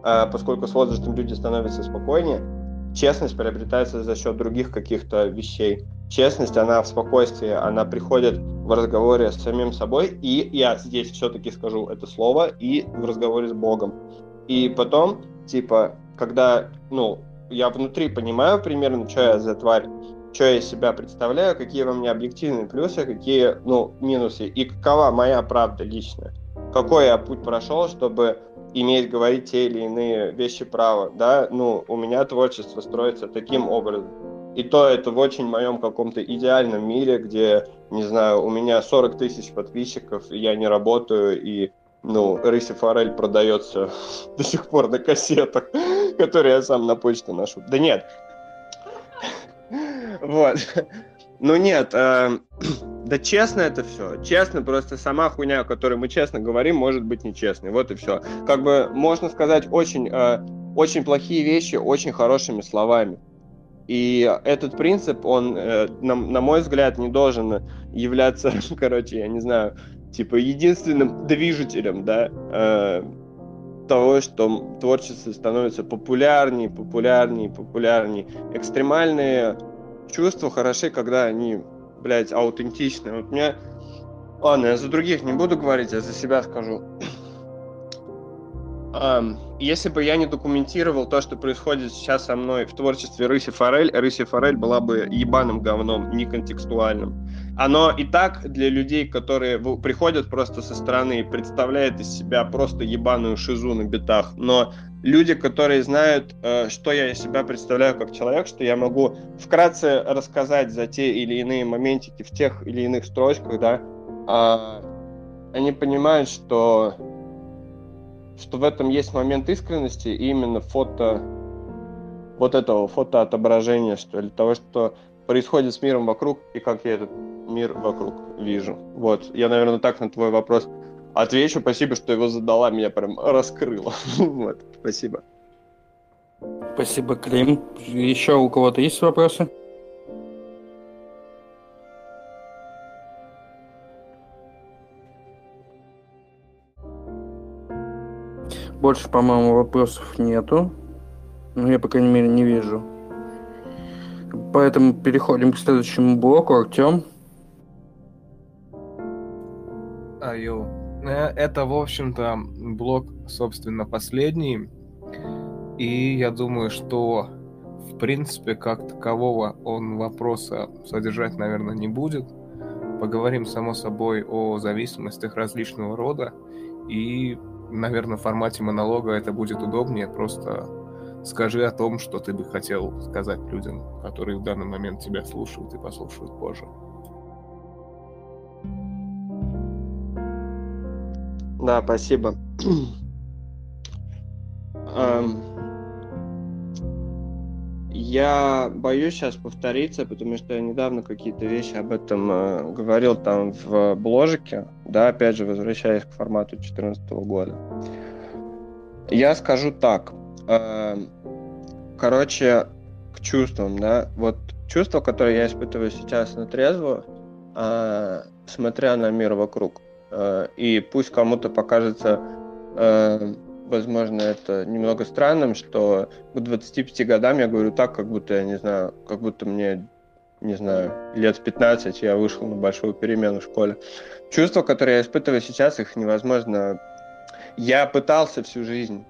э, поскольку с возрастом люди становятся спокойнее, честность приобретается за счет других каких-то вещей. Честность, она в спокойствии, она приходит в разговоре с самим собой, и я здесь все-таки скажу это слово, и в разговоре с Богом. И потом, типа, когда, ну, я внутри понимаю примерно, что я за тварь, что я из себя представляю, какие во мне объективные плюсы, какие, ну, минусы, и какова моя правда личная. Какой я путь прошел, чтобы иметь, говорить те или иные вещи права, да, ну, у меня творчество строится таким образом. И то это в очень моем каком-то идеальном мире, где, не знаю, у меня 40 тысяч подписчиков, и я не работаю, и, ну, Рыси Форель продается *laughs* до сих пор на кассетах, *laughs* которые я сам на почту ношу. Да нет. *laughs* Вот. Ну нет, э, *clears throat* да честно это все. Честно, просто сама хуйня, о которой мы честно говорим, может быть нечестной. Вот и все. Как бы можно сказать очень, э, очень плохие вещи очень хорошими словами. И этот принцип, он, э, на, на мой взгляд, не должен являться, *laughs* короче, я не знаю, типа единственным движителем, да, э, того, что творчество становится популярнее, популярнее, популярнее. Экстремальные чувства хороши, когда они, блядь, аутентичны. Вот мне... Ладно, я за других не буду говорить, я за себя скажу. *clears throat* Um, если бы я не документировал то, что происходит сейчас со мной в творчестве Рыси Форель, Рыси Форель была бы ебаным говном, не контекстуальным. Оно и так для людей, которые приходят просто со стороны, представляет из себя просто ебаную шизу на битах. Но люди, которые знают, э, что я из себя представляю как человек, что я могу вкратце рассказать за те или иные моментики в тех или иных строчках, да, а, они понимают, что что в этом есть момент искренности и именно фото вот этого фотоотображения, что ли, того, что происходит с миром вокруг и как я этот мир вокруг вижу. Вот, я, наверное, так на твой вопрос отвечу. Спасибо, что его задала, меня прям раскрыло. *laughs* вот, спасибо. Спасибо, Клим. Еще у кого-то есть вопросы? Больше, по-моему, вопросов нету. Ну, я, по крайней мере, не вижу. Поэтому переходим к следующему блоку. Артем. Айо. Э, это, в общем-то, блок, собственно, последний. И я думаю, что, в принципе, как такового он вопроса содержать, наверное, не будет. Поговорим, само собой, о зависимостях различного рода и наверное, в формате монолога это будет удобнее. Просто скажи о том, что ты бы хотел сказать людям, которые в данный момент тебя слушают и послушают позже. Да, спасибо. Я боюсь сейчас повториться, потому что я недавно какие-то вещи об этом э, говорил там в бложике, да, опять же, возвращаясь к формату 2014 года. Я скажу так. Э, короче, к чувствам, да, вот чувства, которые я испытываю сейчас на трезво, э, смотря на мир вокруг. Э, и пусть кому-то покажется э, возможно, это немного странным, что к 25 годам я говорю так, как будто, я не знаю, как будто мне, не знаю, лет 15 я вышел на большую перемену в школе. Чувства, которые я испытываю сейчас, их невозможно... Я пытался всю жизнь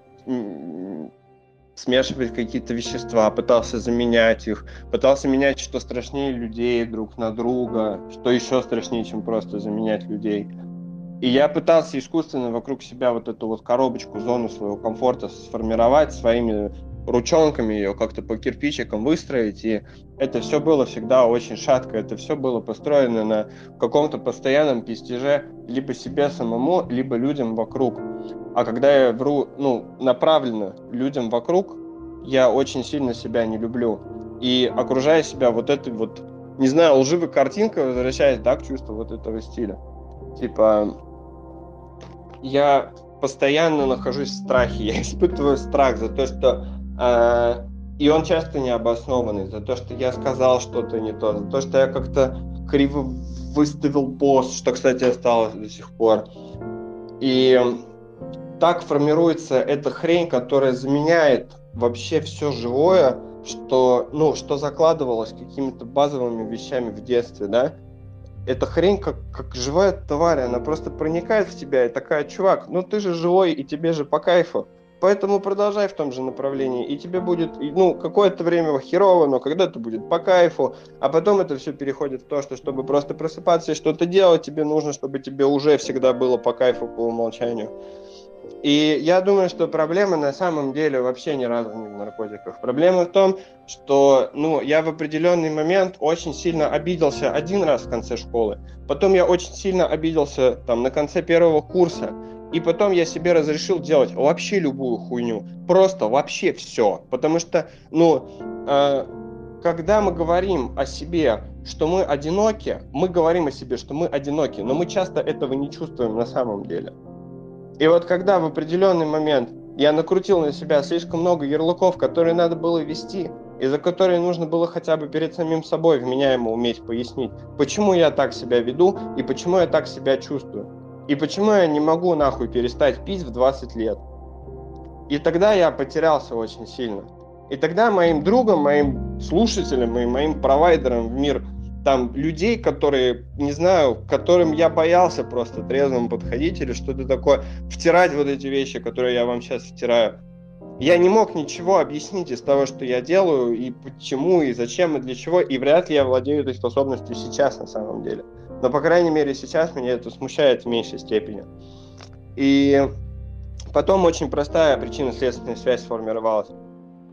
смешивать какие-то вещества, пытался заменять их, пытался менять, что страшнее людей друг на друга, что еще страшнее, чем просто заменять людей. И я пытался искусственно вокруг себя вот эту вот коробочку, зону своего комфорта сформировать своими ручонками ее как-то по кирпичикам выстроить, и это все было всегда очень шатко, это все было построено на каком-то постоянном пестеже либо себе самому, либо людям вокруг. А когда я вру, ну, направленно людям вокруг, я очень сильно себя не люблю. И окружая себя вот этой вот, не знаю, лживой картинкой, возвращаясь, да, к чувству вот этого стиля. Типа, я постоянно нахожусь в страхе, *laughs* я испытываю страх за то, что э, и он часто необоснованный, за то, что я сказал что-то не то, за то, что я как-то криво выставил пост, что, кстати, осталось до сих пор. И так формируется эта хрень, которая заменяет вообще все живое, что, ну, что закладывалось какими-то базовыми вещами в детстве, да, эта хрень как, как живая тварь, она просто проникает в тебя и такая, чувак, ну ты же живой и тебе же по кайфу. Поэтому продолжай в том же направлении, и тебе будет, ну, какое-то время херово, но когда-то будет по кайфу, а потом это все переходит в то, что чтобы просто просыпаться и что-то делать, тебе нужно, чтобы тебе уже всегда было по кайфу по умолчанию. И я думаю, что проблема на самом деле вообще ни разу не в наркотиках. Проблема в том, что ну, я в определенный момент очень сильно обиделся один раз в конце школы. Потом я очень сильно обиделся там на конце первого курса. И потом я себе разрешил делать вообще любую хуйню. Просто вообще все. Потому что, ну, э, когда мы говорим о себе, что мы одиноки, мы говорим о себе, что мы одиноки, но мы часто этого не чувствуем на самом деле. И вот когда в определенный момент я накрутил на себя слишком много ярлыков, которые надо было вести, и за которые нужно было хотя бы перед самим собой вменяемо уметь пояснить, почему я так себя веду и почему я так себя чувствую. И почему я не могу нахуй перестать пить в 20 лет. И тогда я потерялся очень сильно. И тогда моим другом, моим слушателем и моим провайдером в мир там людей, которые, не знаю, которым я боялся просто трезвым подходить или что-то такое, втирать вот эти вещи, которые я вам сейчас втираю. Я не мог ничего объяснить из того, что я делаю, и почему, и зачем, и для чего, и вряд ли я владею этой способностью сейчас на самом деле. Но, по крайней мере, сейчас меня это смущает в меньшей степени. И потом очень простая причинно-следственная связь сформировалась.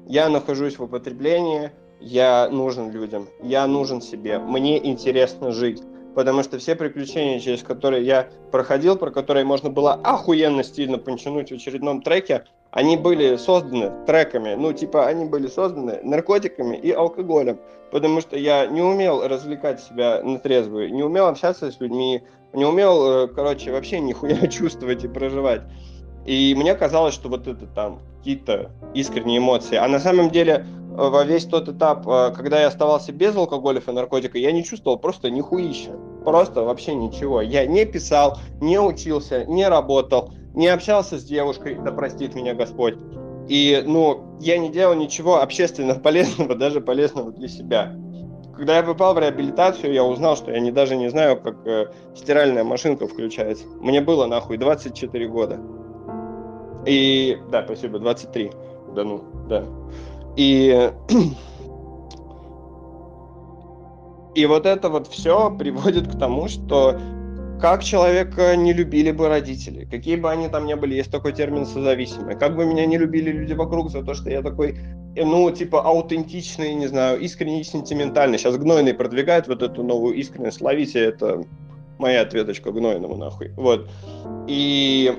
Я нахожусь в употреблении, я нужен людям, я нужен себе, мне интересно жить. Потому что все приключения, через которые я проходил, про которые можно было охуенно стильно пончануть в очередном треке, они были созданы треками, ну, типа, они были созданы наркотиками и алкоголем, потому что я не умел развлекать себя на трезвую, не умел общаться с людьми, не умел, э, короче, вообще нихуя *laughs* чувствовать и проживать. И мне казалось, что вот это там какие-то искренние эмоции. А на самом деле во весь тот этап, э, когда я оставался без алкоголя и наркотика, я не чувствовал просто нихуища. Просто вообще ничего. Я не писал, не учился, не работал, не общался с девушкой, да простит меня Господь. И, ну, я не делал ничего общественно *laughs* полезного, даже полезного для себя. Когда я попал в реабилитацию, я узнал, что я не, даже не знаю, как э, стиральная машинка включается. Мне было нахуй 24 года. И, да, спасибо, 23. Да ну, да. И, *clears throat* и вот это вот все приводит к тому, что как человека не любили бы родители, какие бы они там ни были, есть такой термин созависимый, как бы меня не любили люди вокруг за то, что я такой, э, ну, типа, аутентичный, не знаю, искренний, сентиментальный. Сейчас Гнойный продвигает вот эту новую искренность, ловите, это моя ответочка Гнойному, нахуй. Вот. И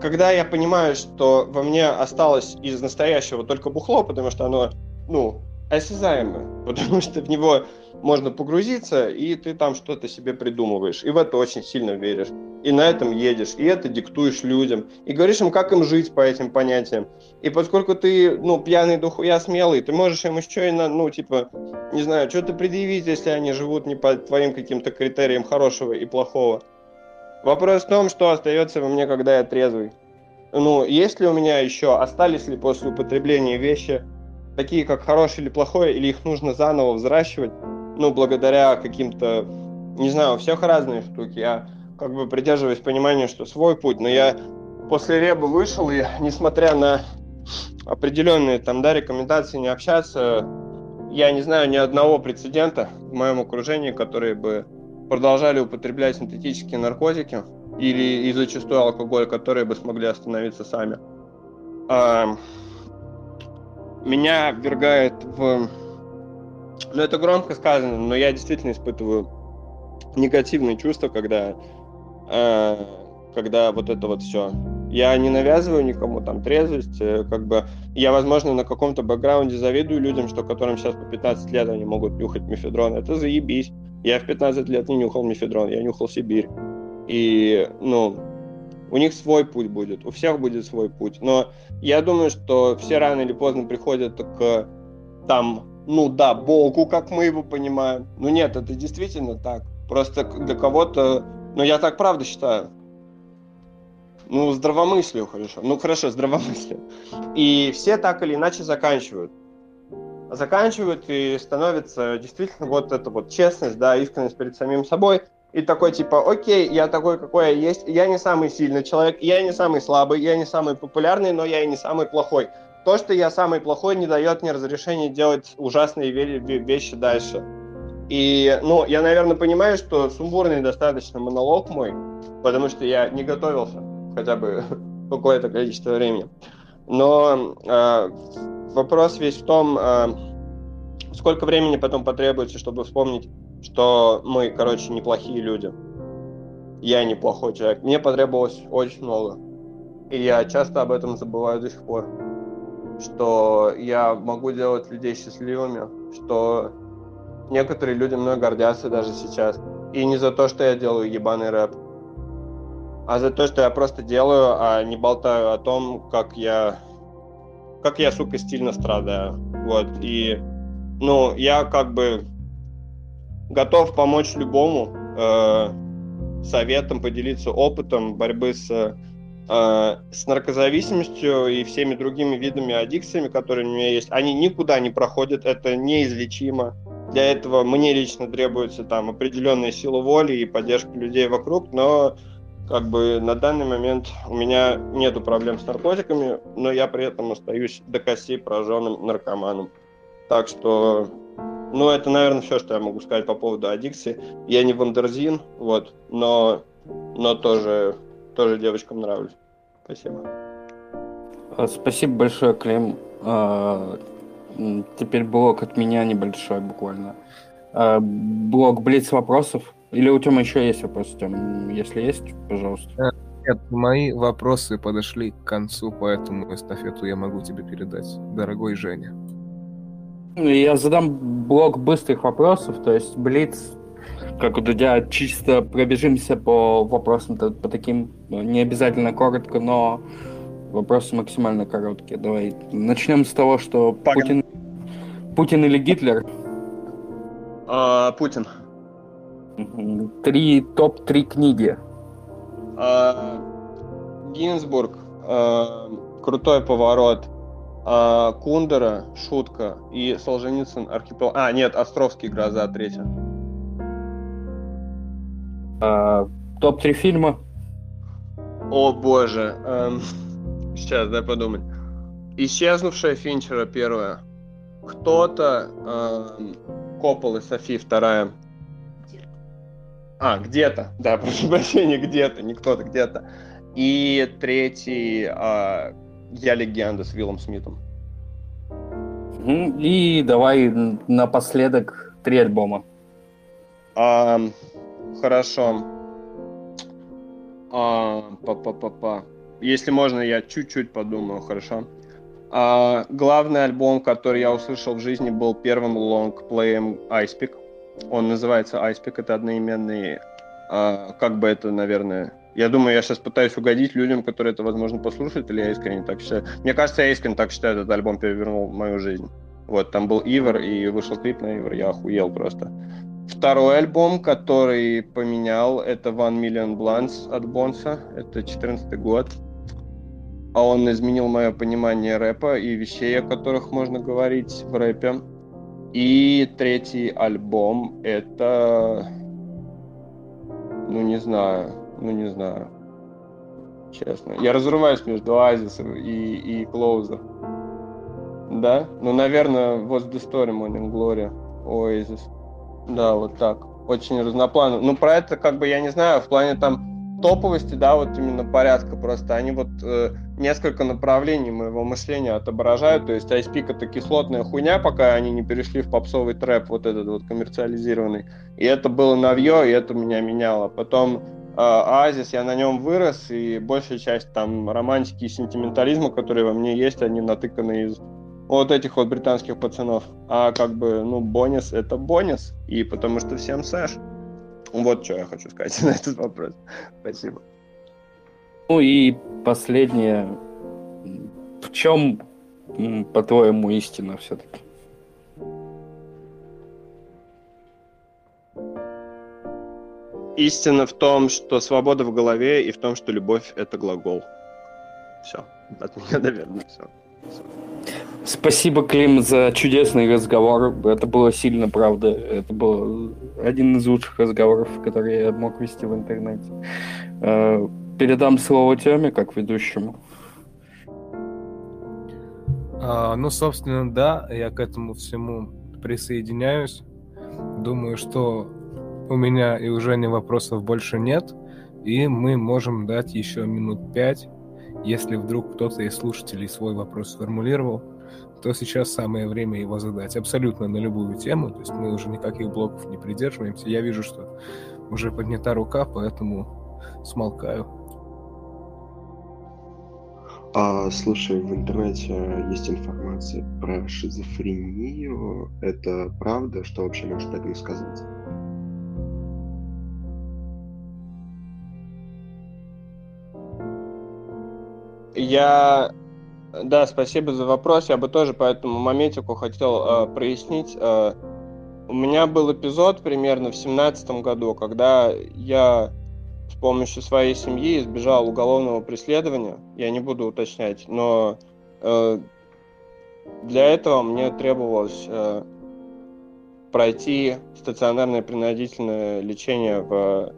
когда я понимаю, что во мне осталось из настоящего только бухло, потому что оно, ну, осязаемо, *laughs* потому что в него можно погрузиться, и ты там что-то себе придумываешь, и в это очень сильно веришь, и на этом едешь, и это диктуешь людям, и говоришь им, как им жить по этим понятиям. И поскольку ты, ну, пьяный духуя смелый, ты можешь им еще и, на, ну, типа, не знаю, что-то предъявить, если они живут не по твоим каким-то критериям хорошего и плохого. Вопрос в том, что остается во мне, когда я трезвый. Ну, есть ли у меня еще, остались ли после употребления вещи, такие как хорошее или плохое, или их нужно заново взращивать, ну, благодаря каким-то, не знаю, у всех разные штуки. Я как бы придерживаюсь понимания, что свой путь, но я после реба вышел, и несмотря на определенные там, да, рекомендации не общаться. Я не знаю ни одного прецедента в моем окружении, которые бы продолжали употреблять синтетические наркотики или и зачастую алкоголь, которые бы смогли остановиться сами. А, меня ввергает в... Ну, это громко сказано, но я действительно испытываю негативные чувства, когда, э, когда вот это вот все. Я не навязываю никому там трезвость, э, как бы я, возможно, на каком-то бэкграунде завидую людям, что которым сейчас по 15 лет они могут нюхать мефедрон. Это заебись. Я в 15 лет не нюхал мефедрон, я нюхал Сибирь. И, ну, у них свой путь будет, у всех будет свой путь. Но я думаю, что все рано или поздно приходят к там, ну да, Богу, как мы его понимаем. Ну нет, это действительно так. Просто для кого-то, ну я так правда считаю. Ну, здравомыслию хорошо. Ну, хорошо, здравомыслие. И все так или иначе заканчивают. Заканчивают и становится действительно вот эта вот честность, да, искренность перед самим собой. И такой типа, окей, я такой, какой я есть. Я не самый сильный человек, я не самый слабый, я не самый популярный, но я и не самый плохой. То, что я самый плохой, не дает мне разрешения делать ужасные вещи дальше. И, ну, я, наверное, понимаю, что сумбурный достаточно монолог мой, потому что я не готовился хотя бы *laughs* какое-то количество времени. Но э, вопрос весь в том, э, сколько времени потом потребуется, чтобы вспомнить, что мы, короче, неплохие люди. Я неплохой человек. Мне потребовалось очень много. И я часто об этом забываю до сих пор. Что я могу делать людей счастливыми, что некоторые люди мной гордятся даже сейчас. И не за то, что я делаю ебаный рэп, а за то, что я просто делаю, а не болтаю о том, как я, как я, сука, стильно страдаю. Вот, и, ну, я как бы готов помочь любому э, советом, поделиться опытом борьбы с, э, с наркозависимостью и всеми другими видами аддикциями, которые у меня есть. Они никуда не проходят, это неизлечимо. Для этого мне лично требуется там определенная сила воли и поддержка людей вокруг, но как бы на данный момент у меня нету проблем с наркотиками, но я при этом остаюсь до костей пораженным наркоманом. Так что, ну, это, наверное, все, что я могу сказать по поводу аддикции. Я не вандерзин, вот, но, но тоже, тоже девочкам нравлюсь. Спасибо. А, спасибо большое, Клим. А, теперь блок от меня небольшой буквально. А, блок Блиц вопросов. Или у Тёмы еще есть вопрос, Тём? Если есть, пожалуйста. Э, нет, мои вопросы подошли к концу, поэтому эстафету я могу тебе передать, дорогой Женя. Я задам блок быстрых вопросов, то есть Блиц, как у Дудя, чисто пробежимся по вопросам по таким, не обязательно коротко, но вопросы максимально короткие. Давай начнем с того, что Путин, Путин или Гитлер? А, Путин. Три топ-3 книги. А, Гинзбург. А, крутой поворот. А, Кундера, шутка. И Солженицын, архипелаг. А, нет, Островский, гроза, третья. А, топ-3 фильма. О боже. Эм, *laughs* сейчас, дай подумать. Исчезнувшая Финчера первая. Кто-то эм, Копполы Софи вторая. А, где-то, да, *laughs* прошу прощения, где-то, не кто-то, где-то. И третий а, «Я легенда» с Виллом Смитом. И давай напоследок три альбома. А, хорошо. А, па-па-па-па. Если можно, я чуть-чуть подумаю, хорошо? А, главный альбом, который я услышал в жизни, был первым лонгплеем Icepeak. Он называется Icepeak, это одноименный, а, как бы это, наверное... Я думаю, я сейчас пытаюсь угодить людям, которые это, возможно, послушают, или я искренне так считаю. Мне кажется, я искренне так считаю, этот альбом перевернул мою жизнь. Вот, там был Ивер, и вышел клип на Ивер, я охуел просто. Второй альбом, который поменял, это One Million Blunts от Бонса, это 14 год. А он изменил мое понимание рэпа и вещей, о которых можно говорить в рэпе. И третий альбом это... Ну, не знаю. Ну, не знаю. Честно. Я разрываюсь между Оазисом и, и Клоуза. Да? Ну, наверное, What's the Story Morning Glory, Oasis. Да, вот так. Очень разнопланово. Ну, про это, как бы, я не знаю, в плане там топовости, да, вот именно порядка просто. Они вот э, несколько направлений моего мышления отображают. То есть ISP это кислотная хуйня, пока они не перешли в попсовый трэп, вот этот вот коммерциализированный. И это было новье, и это меня меняло. Потом Оазис, я на нем вырос, и большая часть там романтики и сентиментализма, которые во мне есть, они натыканы из вот этих вот британских пацанов. А как бы, ну, Бонис — это Бонис, и потому что всем Сэш. Вот что я хочу сказать *laughs* на этот вопрос. Спасибо. Ну и последнее. В чем, по-твоему, истина все-таки? Истина в том, что свобода в голове, и в том, что любовь — это глагол. Все. От меня, наверное, все. все. Спасибо, Клим, за чудесный разговор. Это было сильно, правда. Это был один из лучших разговоров, которые я мог вести в интернете. Э, передам слово Теме, как ведущему. А, ну, собственно, да, я к этому всему присоединяюсь. Думаю, что у меня и уже не вопросов больше нет, и мы можем дать еще минут пять, если вдруг кто-то из слушателей свой вопрос сформулировал, то сейчас самое время его задать абсолютно на любую тему, то есть мы уже никаких блоков не придерживаемся. Я вижу, что уже поднята рука, поэтому смолкаю. А, слушай, в интернете есть информация про шизофрению. Это правда? Что вообще может так сказать? Я... Да, спасибо за вопрос. Я бы тоже по этому моментику хотел э, прояснить. Э, у меня был эпизод примерно в семнадцатом году, когда я с помощью своей семьи избежал уголовного преследования. Я не буду уточнять, но э, для этого мне требовалось э, пройти стационарное принудительное лечение в,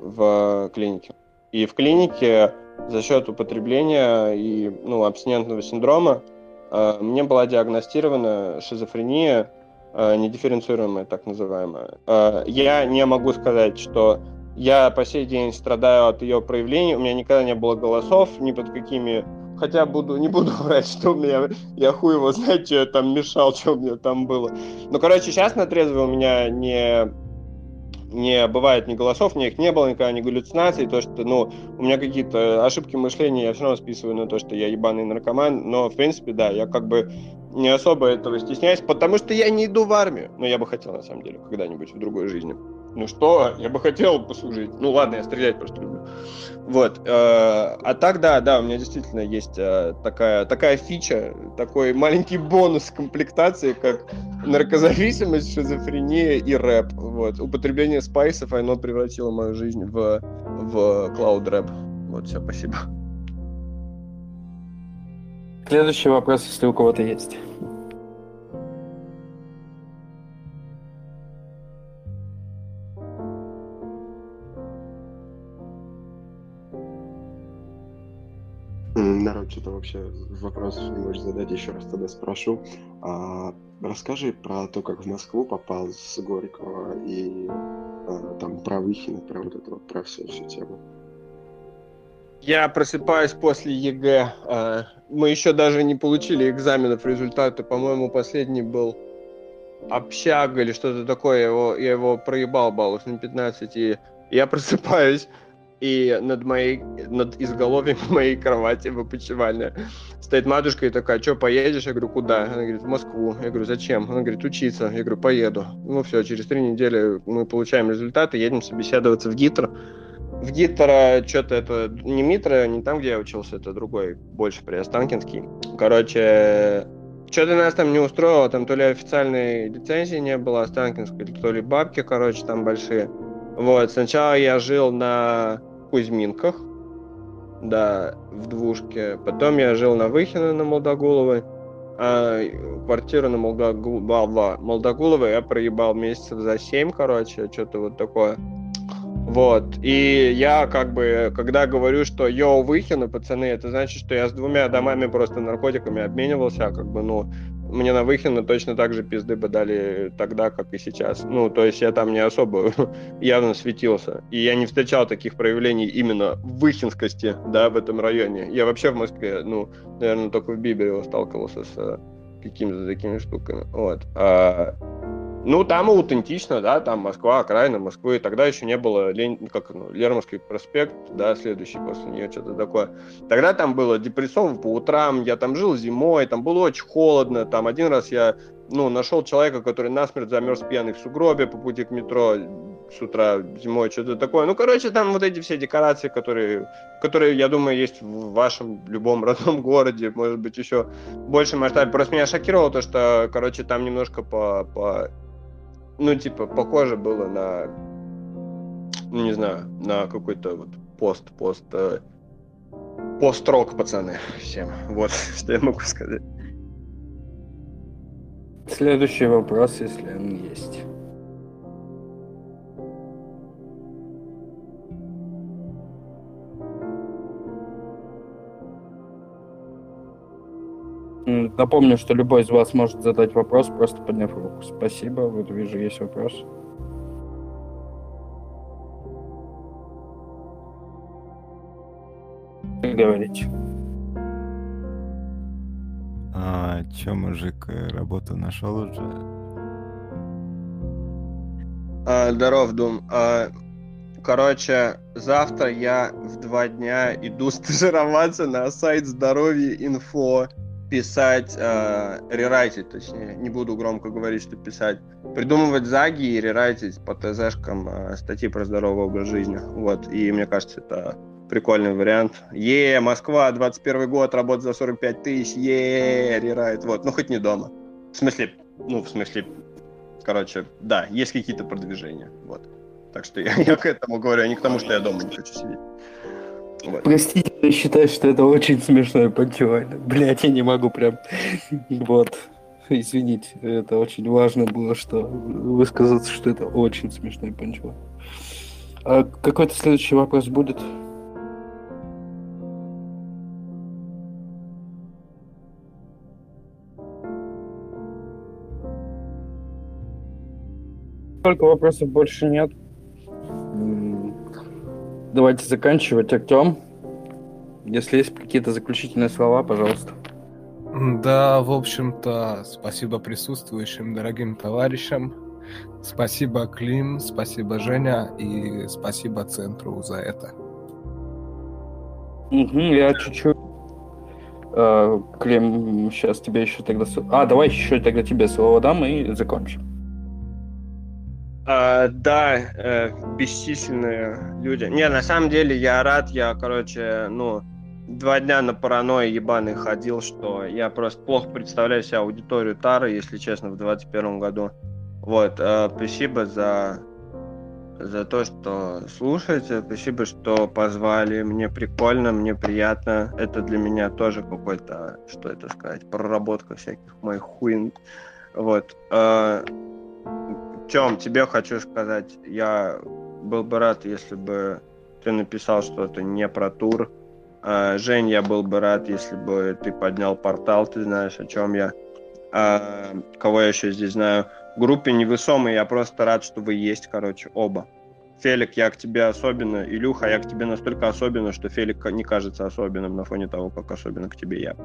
в клинике. И в клинике за счет употребления и ну, абстинентного синдрома э, мне была диагностирована шизофрения, э, недифференцируемая так называемая. Э, я не могу сказать, что я по сей день страдаю от ее проявлений, у меня никогда не было голосов ни под какими хотя буду, не буду *laughs* врать, что у меня, я хуй его знает, что я там мешал, что у меня там было. Ну, короче, сейчас на трезвый у меня не не бывает ни голосов, ни их не было, никогда ни галлюцинаций, то, что, ну, у меня какие-то ошибки мышления, я все равно списываю на то, что я ебаный наркоман, но, в принципе, да, я как бы не особо этого стесняюсь, потому что я не иду в армию, но я бы хотел, на самом деле, когда-нибудь в другой жизни. Ну что, я бы хотел послужить. Ну ладно, я стрелять просто люблю. Вот. Э, а так, да, да, у меня действительно есть э, такая, такая фича, такой маленький бонус комплектации, как наркозависимость, шизофрения и рэп. Вот. Употребление спайсов, оно превратило мою жизнь в, в клауд-рэп. Вот, все, спасибо. Следующий вопрос, если у кого-то есть. Народ, что-то вообще вопрос не можешь задать, еще раз тогда спрошу. А, расскажи про то, как в Москву попал с Горького и а, там про Выхино, про вот это вот, про всю, всю тему. Я просыпаюсь после ЕГЭ. А, мы еще даже не получили экзаменов, результаты. По-моему, последний был общага или что-то такое. Я его, я его проебал баллов на 15. И я просыпаюсь и над моей, над изголовьем *laughs* моей кровати в опочивальне стоит матушка и такая, что, поедешь? Я говорю, куда? Она говорит, в Москву. Я говорю, зачем? Она говорит, учиться. Я говорю, поеду. Ну все, через три недели мы получаем результаты, едем собеседоваться в ГИТР. В ГИТР что-то это не МИТРО, не там, где я учился, это другой, больше Приостанкинский. Короче, что-то нас там не устроило, там то ли официальной лицензии не было Останкинской, то ли бабки, короче, там большие. Вот, сначала я жил на Кузьминках, да, в двушке. Потом я жил на Выхино на Молдогуловой. А квартиру на Молдогу... Молдогуловой я проебал месяцев за семь, короче, что-то вот такое. Вот. И я как бы, когда говорю, что йоу, выхину, пацаны, это значит, что я с двумя домами просто наркотиками обменивался, как бы, ну, мне на Выхино точно так же пизды бы дали тогда, как и сейчас. Ну, то есть я там не особо *laughs* явно светился. И я не встречал таких проявлений именно выхинскости, да, в этом районе. Я вообще в Москве, ну, наверное, только в Биберево сталкивался с э, какими-то такими штуками. Вот. А ну, там аутентично, да, там Москва, окраина Москвы. Тогда еще не было Лень... как, ну, Лермонский проспект, да, следующий после нее, что-то такое. Тогда там было депрессово по утрам, я там жил зимой, там было очень холодно. Там один раз я, ну, нашел человека, который насмерть замерз пьяный в сугробе по пути к метро с утра зимой, что-то такое. Ну, короче, там вот эти все декорации, которые, которые, я думаю, есть в вашем любом *laughs* родном городе, может быть, еще больше масштабе. Просто меня шокировало то, что, короче, там немножко по, по ну, типа, похоже было на, ну, не знаю, на какой-то вот пост, пост, э, пост-рок, пацаны, всем. Вот, *laughs* что я могу сказать. Следующий вопрос, если он есть. Напомню, что любой из вас может задать вопрос, просто подняв руку. Спасибо, вот вижу, есть вопрос. Говорите. А, чё, мужик, работу нашел уже? А, здоров, Дум. А, короче, завтра я в два дня иду *laughs* стажироваться на сайт здоровья инфо писать, э, рерайтить, точнее, не буду громко говорить, что писать, придумывать заги и рерайтить по ТЗшкам э, статьи про здоровый образ жизни. Вот, и мне кажется, это прикольный вариант. Е, Москва, 21 год, работа за 45 тысяч, е, рерайт, вот, ну хоть не дома. В смысле, ну, в смысле, короче, да, есть какие-то продвижения, вот. Так что я, *laughs* я к этому говорю, а не к тому, что я дома не хочу сидеть. Простите, я считаю, что это очень смешной панчевайн. Блять, я не могу прям... Вот. Извините, это очень важно было, что высказаться, что это очень смешной панчевайн. А какой-то следующий вопрос будет? Только вопросов больше нет. Давайте заканчивать. Артем, если есть какие-то заключительные слова, пожалуйста. Да, в общем-то, спасибо присутствующим, дорогим товарищам. Спасибо, Клим, спасибо, Женя, и спасибо центру за это. Угу, я чуть-чуть... Э, Клим, сейчас тебе еще тогда... А, давай еще тогда тебе слово дам и закончим. А, да, э, бесчисленные люди. Не, на самом деле я рад, я, короче, ну, два дня на паранойи ебаный ходил, что я просто плохо представляю себе аудиторию Тары, если честно, в 2021 году. Вот, э, спасибо за, за то, что слушаете, спасибо, что позвали, мне прикольно, мне приятно, это для меня тоже какой-то, что это сказать, проработка всяких моих хуин. Вот. Э, Тем, тебе хочу сказать, я был бы рад, если бы ты написал что-то не про тур. А, Жень, я был бы рад, если бы ты поднял портал, ты знаешь, о чем я. А, кого я еще здесь знаю? В группе невесомый, я просто рад, что вы есть, короче, оба. Фелик, я к тебе особенно, Илюха, я к тебе настолько особенно, что Фелик не кажется особенным на фоне того, как особенно к тебе я.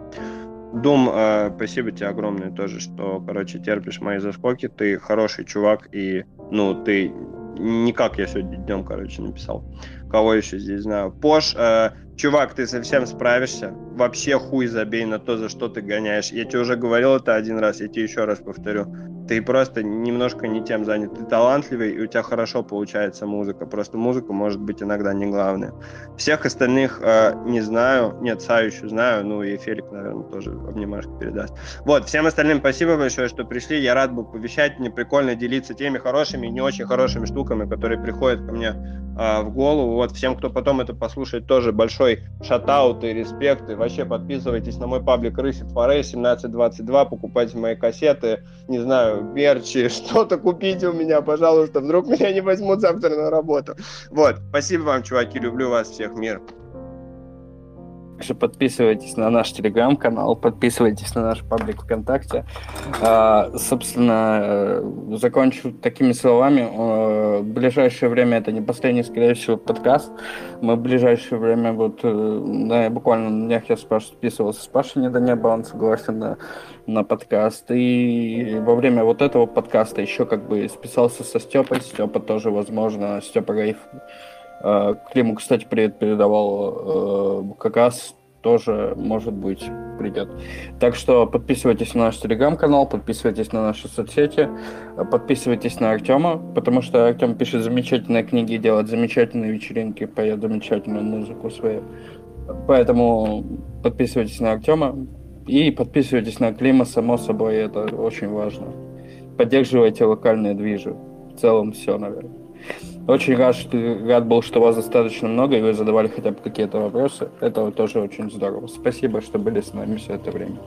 Дум, э, спасибо тебе огромное тоже, что, короче, терпишь мои заскоки. Ты хороший чувак, и, ну, ты никак я сегодня днем, короче, написал. Кого еще здесь знаю? Пош, э, чувак, ты совсем справишься. Вообще хуй забей на то, за что ты гоняешь. Я тебе уже говорил это один раз, я тебе еще раз повторю ты просто немножко не тем занят. Ты талантливый, и у тебя хорошо получается музыка. Просто музыка может быть иногда не главная. Всех остальных э, не знаю. Нет, Саю еще знаю. Ну и Фелик, наверное, тоже обнимашки передаст. Вот, всем остальным спасибо большое, что пришли. Я рад был повещать. Мне прикольно делиться теми хорошими и не очень хорошими штуками, которые приходят ко мне э, в голову. Вот, всем, кто потом это послушает, тоже большой шатаут и респект. И вообще подписывайтесь на мой паблик Рысит Форей 1722, покупайте мои кассеты. Не знаю, мерчи, *laughs* что-то купите у меня, пожалуйста. Вдруг меня не возьмут завтра на работу. Вот, спасибо вам, чуваки, люблю вас всех, мир. Также подписывайтесь на наш телеграм-канал, подписывайтесь на наш паблик ВКонтакте. А, собственно, э, закончу такими словами. Э, в ближайшее время это не последний, скорее всего, подкаст. Мы в ближайшее время, вот, э, да, буквально на днях я списывался с Пашей не до неба, он согласен на, на подкаст. И во время вот этого подкаста еще как бы списался со Степой. Степа тоже, возможно, Степа Рейф Э, Климу, кстати, привет передавал. Э, как раз тоже, может быть, придет. Так что подписывайтесь на наш телеграм-канал, подписывайтесь на наши соцсети, подписывайтесь на Артема, потому что Артем пишет замечательные книги, делает замечательные вечеринки, поет замечательную музыку свою. Поэтому подписывайтесь на Артема и подписывайтесь на Клима, само собой, это очень важно. Поддерживайте локальные движи. В целом все, наверное. Очень рад, что, рад был, что вас достаточно много, и вы задавали хотя бы какие-то вопросы. Это тоже очень здорово. Спасибо, что были с нами все это время.